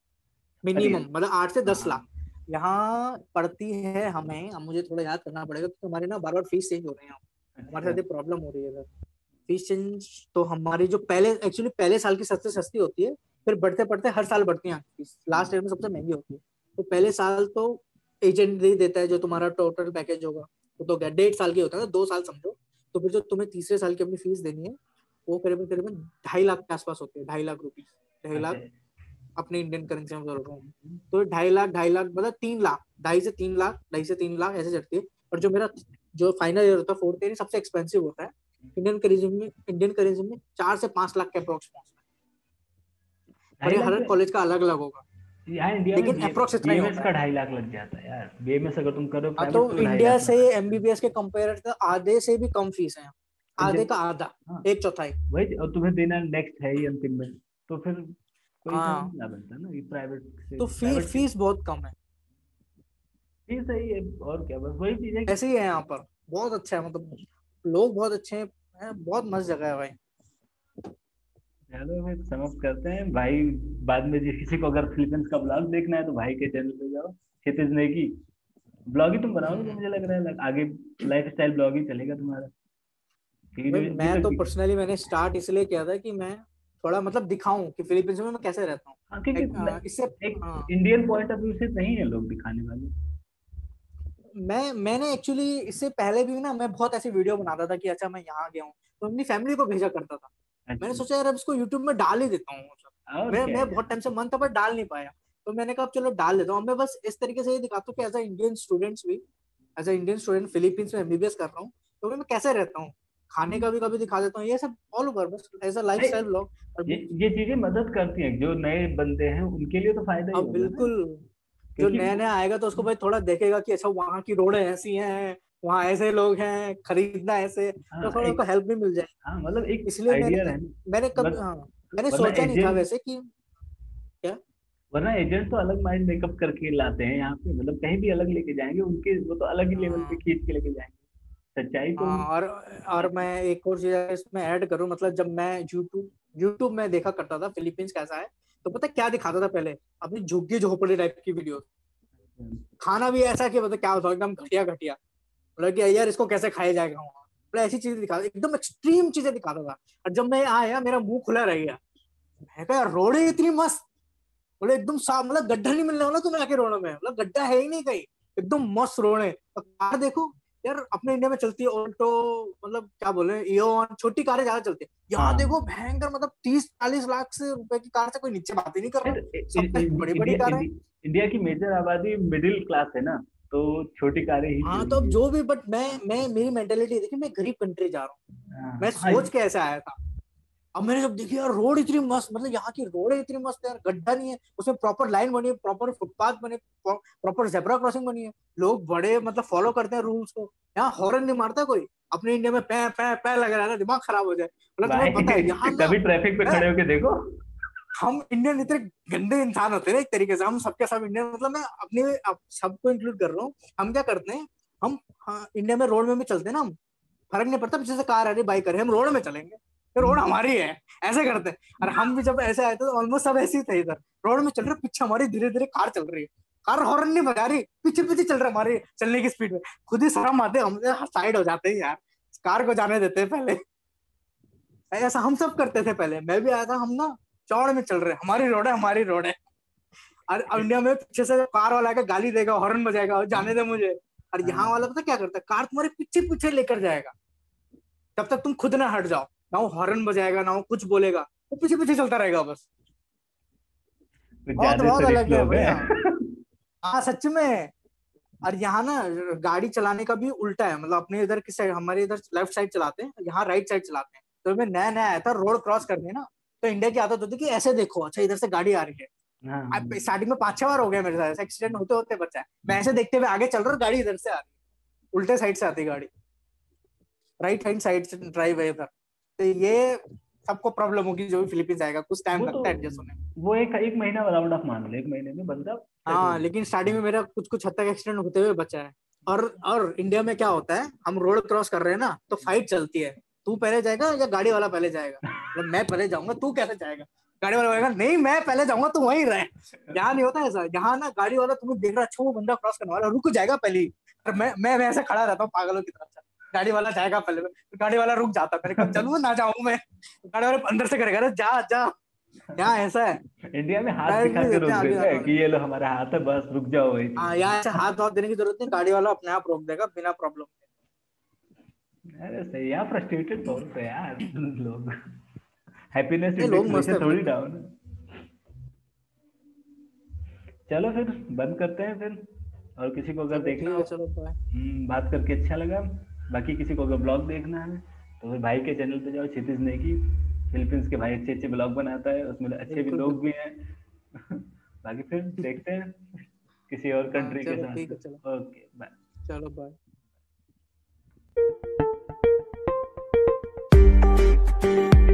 मिनिमम मतलब आठ से दस हाँ। लाख। यहाँ पड़ती है हमें अब मुझे थोड़ा याद करना पड़ेगा क्योंकि हमारे ना बार बार फ़ीस चेंज हो रहे हैं। हमारे साथ प्रॉब्लम हो रही है। फ़ीस चेंज तो हमारी जो पहले एक्चुअली पहले साल की सबसे सस्ती होती है फिर बढ़ते बढ़ते हर साल बढ़ती है फ़ीस लास्ट ईयर में सबसे महँगी होती है। तो पहले साल तो एजेंट नहीं देता है जो तुम्हारा टोटल पैकेज होगा। वो तो क्या डेढ़ साल के होता है ना दो साल समझो। तो फिर जो तुम्हें तीसरे साल की अपनी फ़ीस देनी है वो करीबन करीबन ढाई लाख के आसपास होती है ढाई लाख रुपीज़ ढाई लाख अपने इंडियन करेंसी में तो ढाई लाख ढाई लाख मतलब तीन लाख ढाई से तीन लाख ढाई से तीन लाख ऐसे चढ़ती है। और जो मेरा जो फाइनल ईयर होता है फोर्थ ईयर सबसे एक्सपेंसिव होता है। इंडियन करेंसी में इंडियन करेंसी में चार से पाँच लाख के अप्रोक्स पहुँचता है और हर कॉलेज का अलग अलग होगा। यहाँ इंडिया लेकिन अप्रोक्स इतना ही होता ढाई लाख लग जाता यार। बीएमएस अगर तुम करो तो, तो इंडिया से एमबीबीएस के कंपेयर तो आधे से भी कम फ़ीस है। आधे का आधा हाँ। एक चौथाई। वही और तुम्हें देना नेक्स्ट है ही अंतिम में तो फिर कोई हाँ। ना बनता ना ये प्राइवेट से तो फ़ीस फ़ीस बहुत कम है। फ़ीस सही है और क्या बस वही चीज़ है ऐसे ही है यहाँ पर। बहुत अच्छा है मतलब लोग बहुत अच्छे हैं बहुत मस्त जगह है भाई। चलो फिर समाप्त करते हैं। भाई बाद में जिस किसी को अगर फिलीपींस का ब्लॉग देखना है तो भाई के चैनल पे जाओ। क्षितिज नेगी ब्लॉग ही तुम बनाओगे तो मुझे लग रहा है आगे लाइफ स्टाइल ब्लॉग ही चलेगा तुम्हारा। मैं तो पर्सनली मैंने स्टार्ट इसलिए किया था कि मैं थोड़ा मतलब दिखाऊँ कि फिलीपींस में मैं कैसे रहता हूँ। हाँ, हाँ, इससे एक इंडियन पॉइंट ऑफ़ व्यू से नहीं है लोग दिखाने वाले। मैं मैंने एक्चुअली इससे पहले भी ना मैं बहुत ऐसी वीडियो बनाता था कि अच्छा मैं यहाँ गया हूँ। तो अपनी फैमिली को भेजा करता था। मैंने अच्छा। सोचा यार अब इसको यूट्यूब में डाल ही देता हूँ मैं मैं बहुत टाइम से मन था पर डाल नहीं पाया। तो मैंने कहा चलो डाल देता हूँ। मैं बस इस तरीके से ये दिखाता हूँ कि एज अ इंडियन स्टूडेंट्स भी as a Indian student Philippines में एमबीबीएस कर रहा हूँ तो मैं कैसे रहता हूँ? खाने का भी कभी दिखा देता हूँ ये सब ऑल ओवर बस as a life style blog ये चीज़ें मदद करती हैं जो नए बंदे हैं उनके लिए तो फ़ायदा ही बिल्कुल। जो नया नया आएगा तो उसको भाई थोड़ा देखेगा कि अच्छा वहाँ की रोड ऐसी हैं वहाँ ऐसे लोग हैं खरीदना ऐसे हाँ, तो थोड़ा उनको हेल्प भी मिल जाए। हाँ, मतलब एक इसलिए मैंने मैंने कभी हाँ मैंने सोचा नहीं था वैसे कि क्या? वरना एजेंट तो अलग माइंड मेकअप करके लाते हैं यहाँ पे मतलब कहीं भी अलग लेके जाएँगे उनके वो तो अलग ही लेवल पे हाँ। खींच के लेके जाएँगे। सच्चाई तो हाँ, और और मैं एक और चीज़ इसमें ऐड करूँ मतलब जब मैं यूट्यूब यूट्यूब में देखा करता था फिलीपींस कैसा है तो पता क्या दिखाता था पहले? अपनी झुग्गी झोपड़ी टाइप की वीडियो अच्छा। खाना भी ऐसा कि मतलब क्या होता एकदम घटिया घटिया मतलब कि यार इसको कैसे खाया जाएगा? मतलब ऐसी चीज़ें दिखाता एकदम एक्सट्रीम चीज़ें दिखाता था और जब मैं आया मेरा मुँह खुला रह गया। मैं कहा रोड इतनी मस्त। बोले एकदम साफ़ मतलब गड्ढा नहीं मिलने वाला तुम्हें आके रोड में? मतलब गड्ढा है ही नहीं कहीं। एकदम मस्त रोड है। और कार देखो यार अपने इंडिया में चलती है ऑल्टो मतलब क्या बोले ईओन छोटी कारें ज़्यादा चलती है। यहाँ हाँ। देखो भयंकर मतलब तीस चालीस लाख से रुपए की कार से कोई नीचे बात ही नहीं कर रहा। बड़ी बड़ी कार है इंडिया की मेजर आबादी मिडिल क्लास है ना। तो छोटी कारें ही हाँ तो अब जो भी बट मैं मैं मेरी मेंटेलिटी देखिए मैं गरीब कंट्री जा रहा हूँ। हाँ, मैं हाँ, सोच के ऐसे आया था। अब मैंने जब देखी यार रोड इतनी मस्त मतलब यहाँ की रोड इतनी मस्त है यार गड्ढा नहीं है उसमें प्रॉपर लाइन बनी है प्रॉपर फुटपाथ बने प्रॉपर जेबरा क्रॉसिंग बनी है। लोग बड़े मतलब फॉलो करते हैं रूल्स को। यहाँ हॉर्न नहीं मारता कोई। अपने इंडिया में पै पै पै लग रहा है दिमाग खराब हो जाए। मतलब तुम्हें पता है यहाँ कभी ट्रैफ़िक पे खड़े होके देखो। हम इंडियन इतने गंदे इंसान होते हैं एक तरीके से हम सबके सब इंडियन मतलब मैं अपने सबको इंक्लूड कर रहा हूँ। हम क्या करते हैं हम हाँ, इंडिया में रोड में भी चलते हैं ना हम। फ़र्क नहीं पड़ता पीछे से कार आ रही बाइक आ रही हम रोड में चलेंगे। तो रोड हमारी है ऐसे करते हैं। और हम भी जब ऐसे आए थे तो ऑलमोस्ट सब ऐसे ही थे इधर। रोड में चल रहे पीछे हमारी धीरे धीरे कार चल रही है। कार हॉर्न नहीं बजा रही पीछे पीछे चल रहा हमारे चलने की स्पीड में। खुद ही शर्म आते हम साइड हो जाते हैं यार। कार को जाने देते हैं पहले। ऐसा हम सब करते थे पहले। मैं भी आया था हम ना चौड़ में चल रहे हैं। हमारी रोड है हमारी रोड है। और इंडिया में पीछे से कार वाला आकर गाली देगा हॉर्न बजाएगा जाने दे मुझे। और यहाँ वाला पता क्या करता है? कार तुम्हारे पीछे पीछे लेकर जाएगा। तब तक तुम खुद ना हट जाओ। ना वो हॉर्न बजाएगा ना वो कुछ बोलेगा। वो पीछे पीछे चलता रहेगा बस। बहुत बहुत अलग है भैया। हाँ। सच में। और यहाँ ना गाड़ी चलाने का भी उल्टा है। मतलब अपने इधर की साइड हमारे इधर लेफ़्ट साइड चलाते हैं यहाँ राइट साइड चलाते हैं। तो मैं नया नया आया था रोड क्रॉस करने ना। तो इंडिया की आदत होती है कि ऐसे देखो अच्छा इधर से गाड़ी आ रही है। स्टार्टिंग हाँ। में पाँच छह बार हो गया मेरे साथ एक्सीडेंट होते होते बच्चा है। मैं ऐसे देखते हुए आगे चल रहा हूँ गाड़ी इधर से आ रही है। उल्टे साइड से आती गाड़ी। राइट हैंड साइड से ड्राइव है इधर। तो ये सबको प्रॉब्लम होगी जो भी फिलीपींस आएगा। कुछ टाइम लगता है एडजस्ट होने वो एक एक महीना राउंड ऑफ़ मान लो एक महीने में बंदा हाँ लेकिन स्टार्टिंग में मेरा कुछ कुछ हद तक एक्सीडेंट होते हुए बचा है। और और इंडिया में क्या होता है हम रोड क्रॉस कर रहे हैं ना तो फाइट चलती है। तू पहले जाएगा या गाड़ी वाला पहले जाएगा? मतलब मैं पहले जाऊँगा तू कैसे जाएगा? गाड़ी वाला बोलेगा नहीं मैं पहले जाऊँगा तू वहीं रहे। यहाँ नहीं होता ऐसा। यहाँ ना गाड़ी वाला तुम्हें देख रहा अच्छा वो बंदा क्रॉस करने वाला रुक जाएगा पहले। मैं मैं ऐसे खड़ा रहता हूँ पागलों की तरफ़ गाड़ी वाला जाएगा पहले तो गाड़ी वाला रुक जाता मैंने कहा चलू ना जाऊँ मैं। गाड़ी वाले अंदर से करेगा जा जा। यहाँ ऐसा है। इंडिया में हाथ दिखा के रोक देते हैं कि ये लो हमारा हाथ है बस रुक जाओ वही हाँ यहाँ ऐसे हाथ वाथ देने की ज़रूरत नहीं गाड़ी वाला अपने आप रोक देगा बिना प्रॉब्लम अरे सही यार फ्रस्ट्रेटेड बहुत है यार लोग। हैप्पीनेस लोग थोड़ी डाउन चलो फिर बंद करते हैं फिर। और किसी को अगर देखना हो चलो हम्म, बात करके अच्छा लगा। बाकी किसी को अगर ब्लॉग देखना है तो फिर भाई के चैनल पे जाओ क्षितिज नेगी। फिलीपींस के भाई अच्छे अच्छे ब्लॉग बनाता है उसमें अच्छे भी लोग भी हैं। बाकी फिर देखते हैं किसी और कंट्री हाँ, के साथ। ओके बाय चलो। Bye Thank you.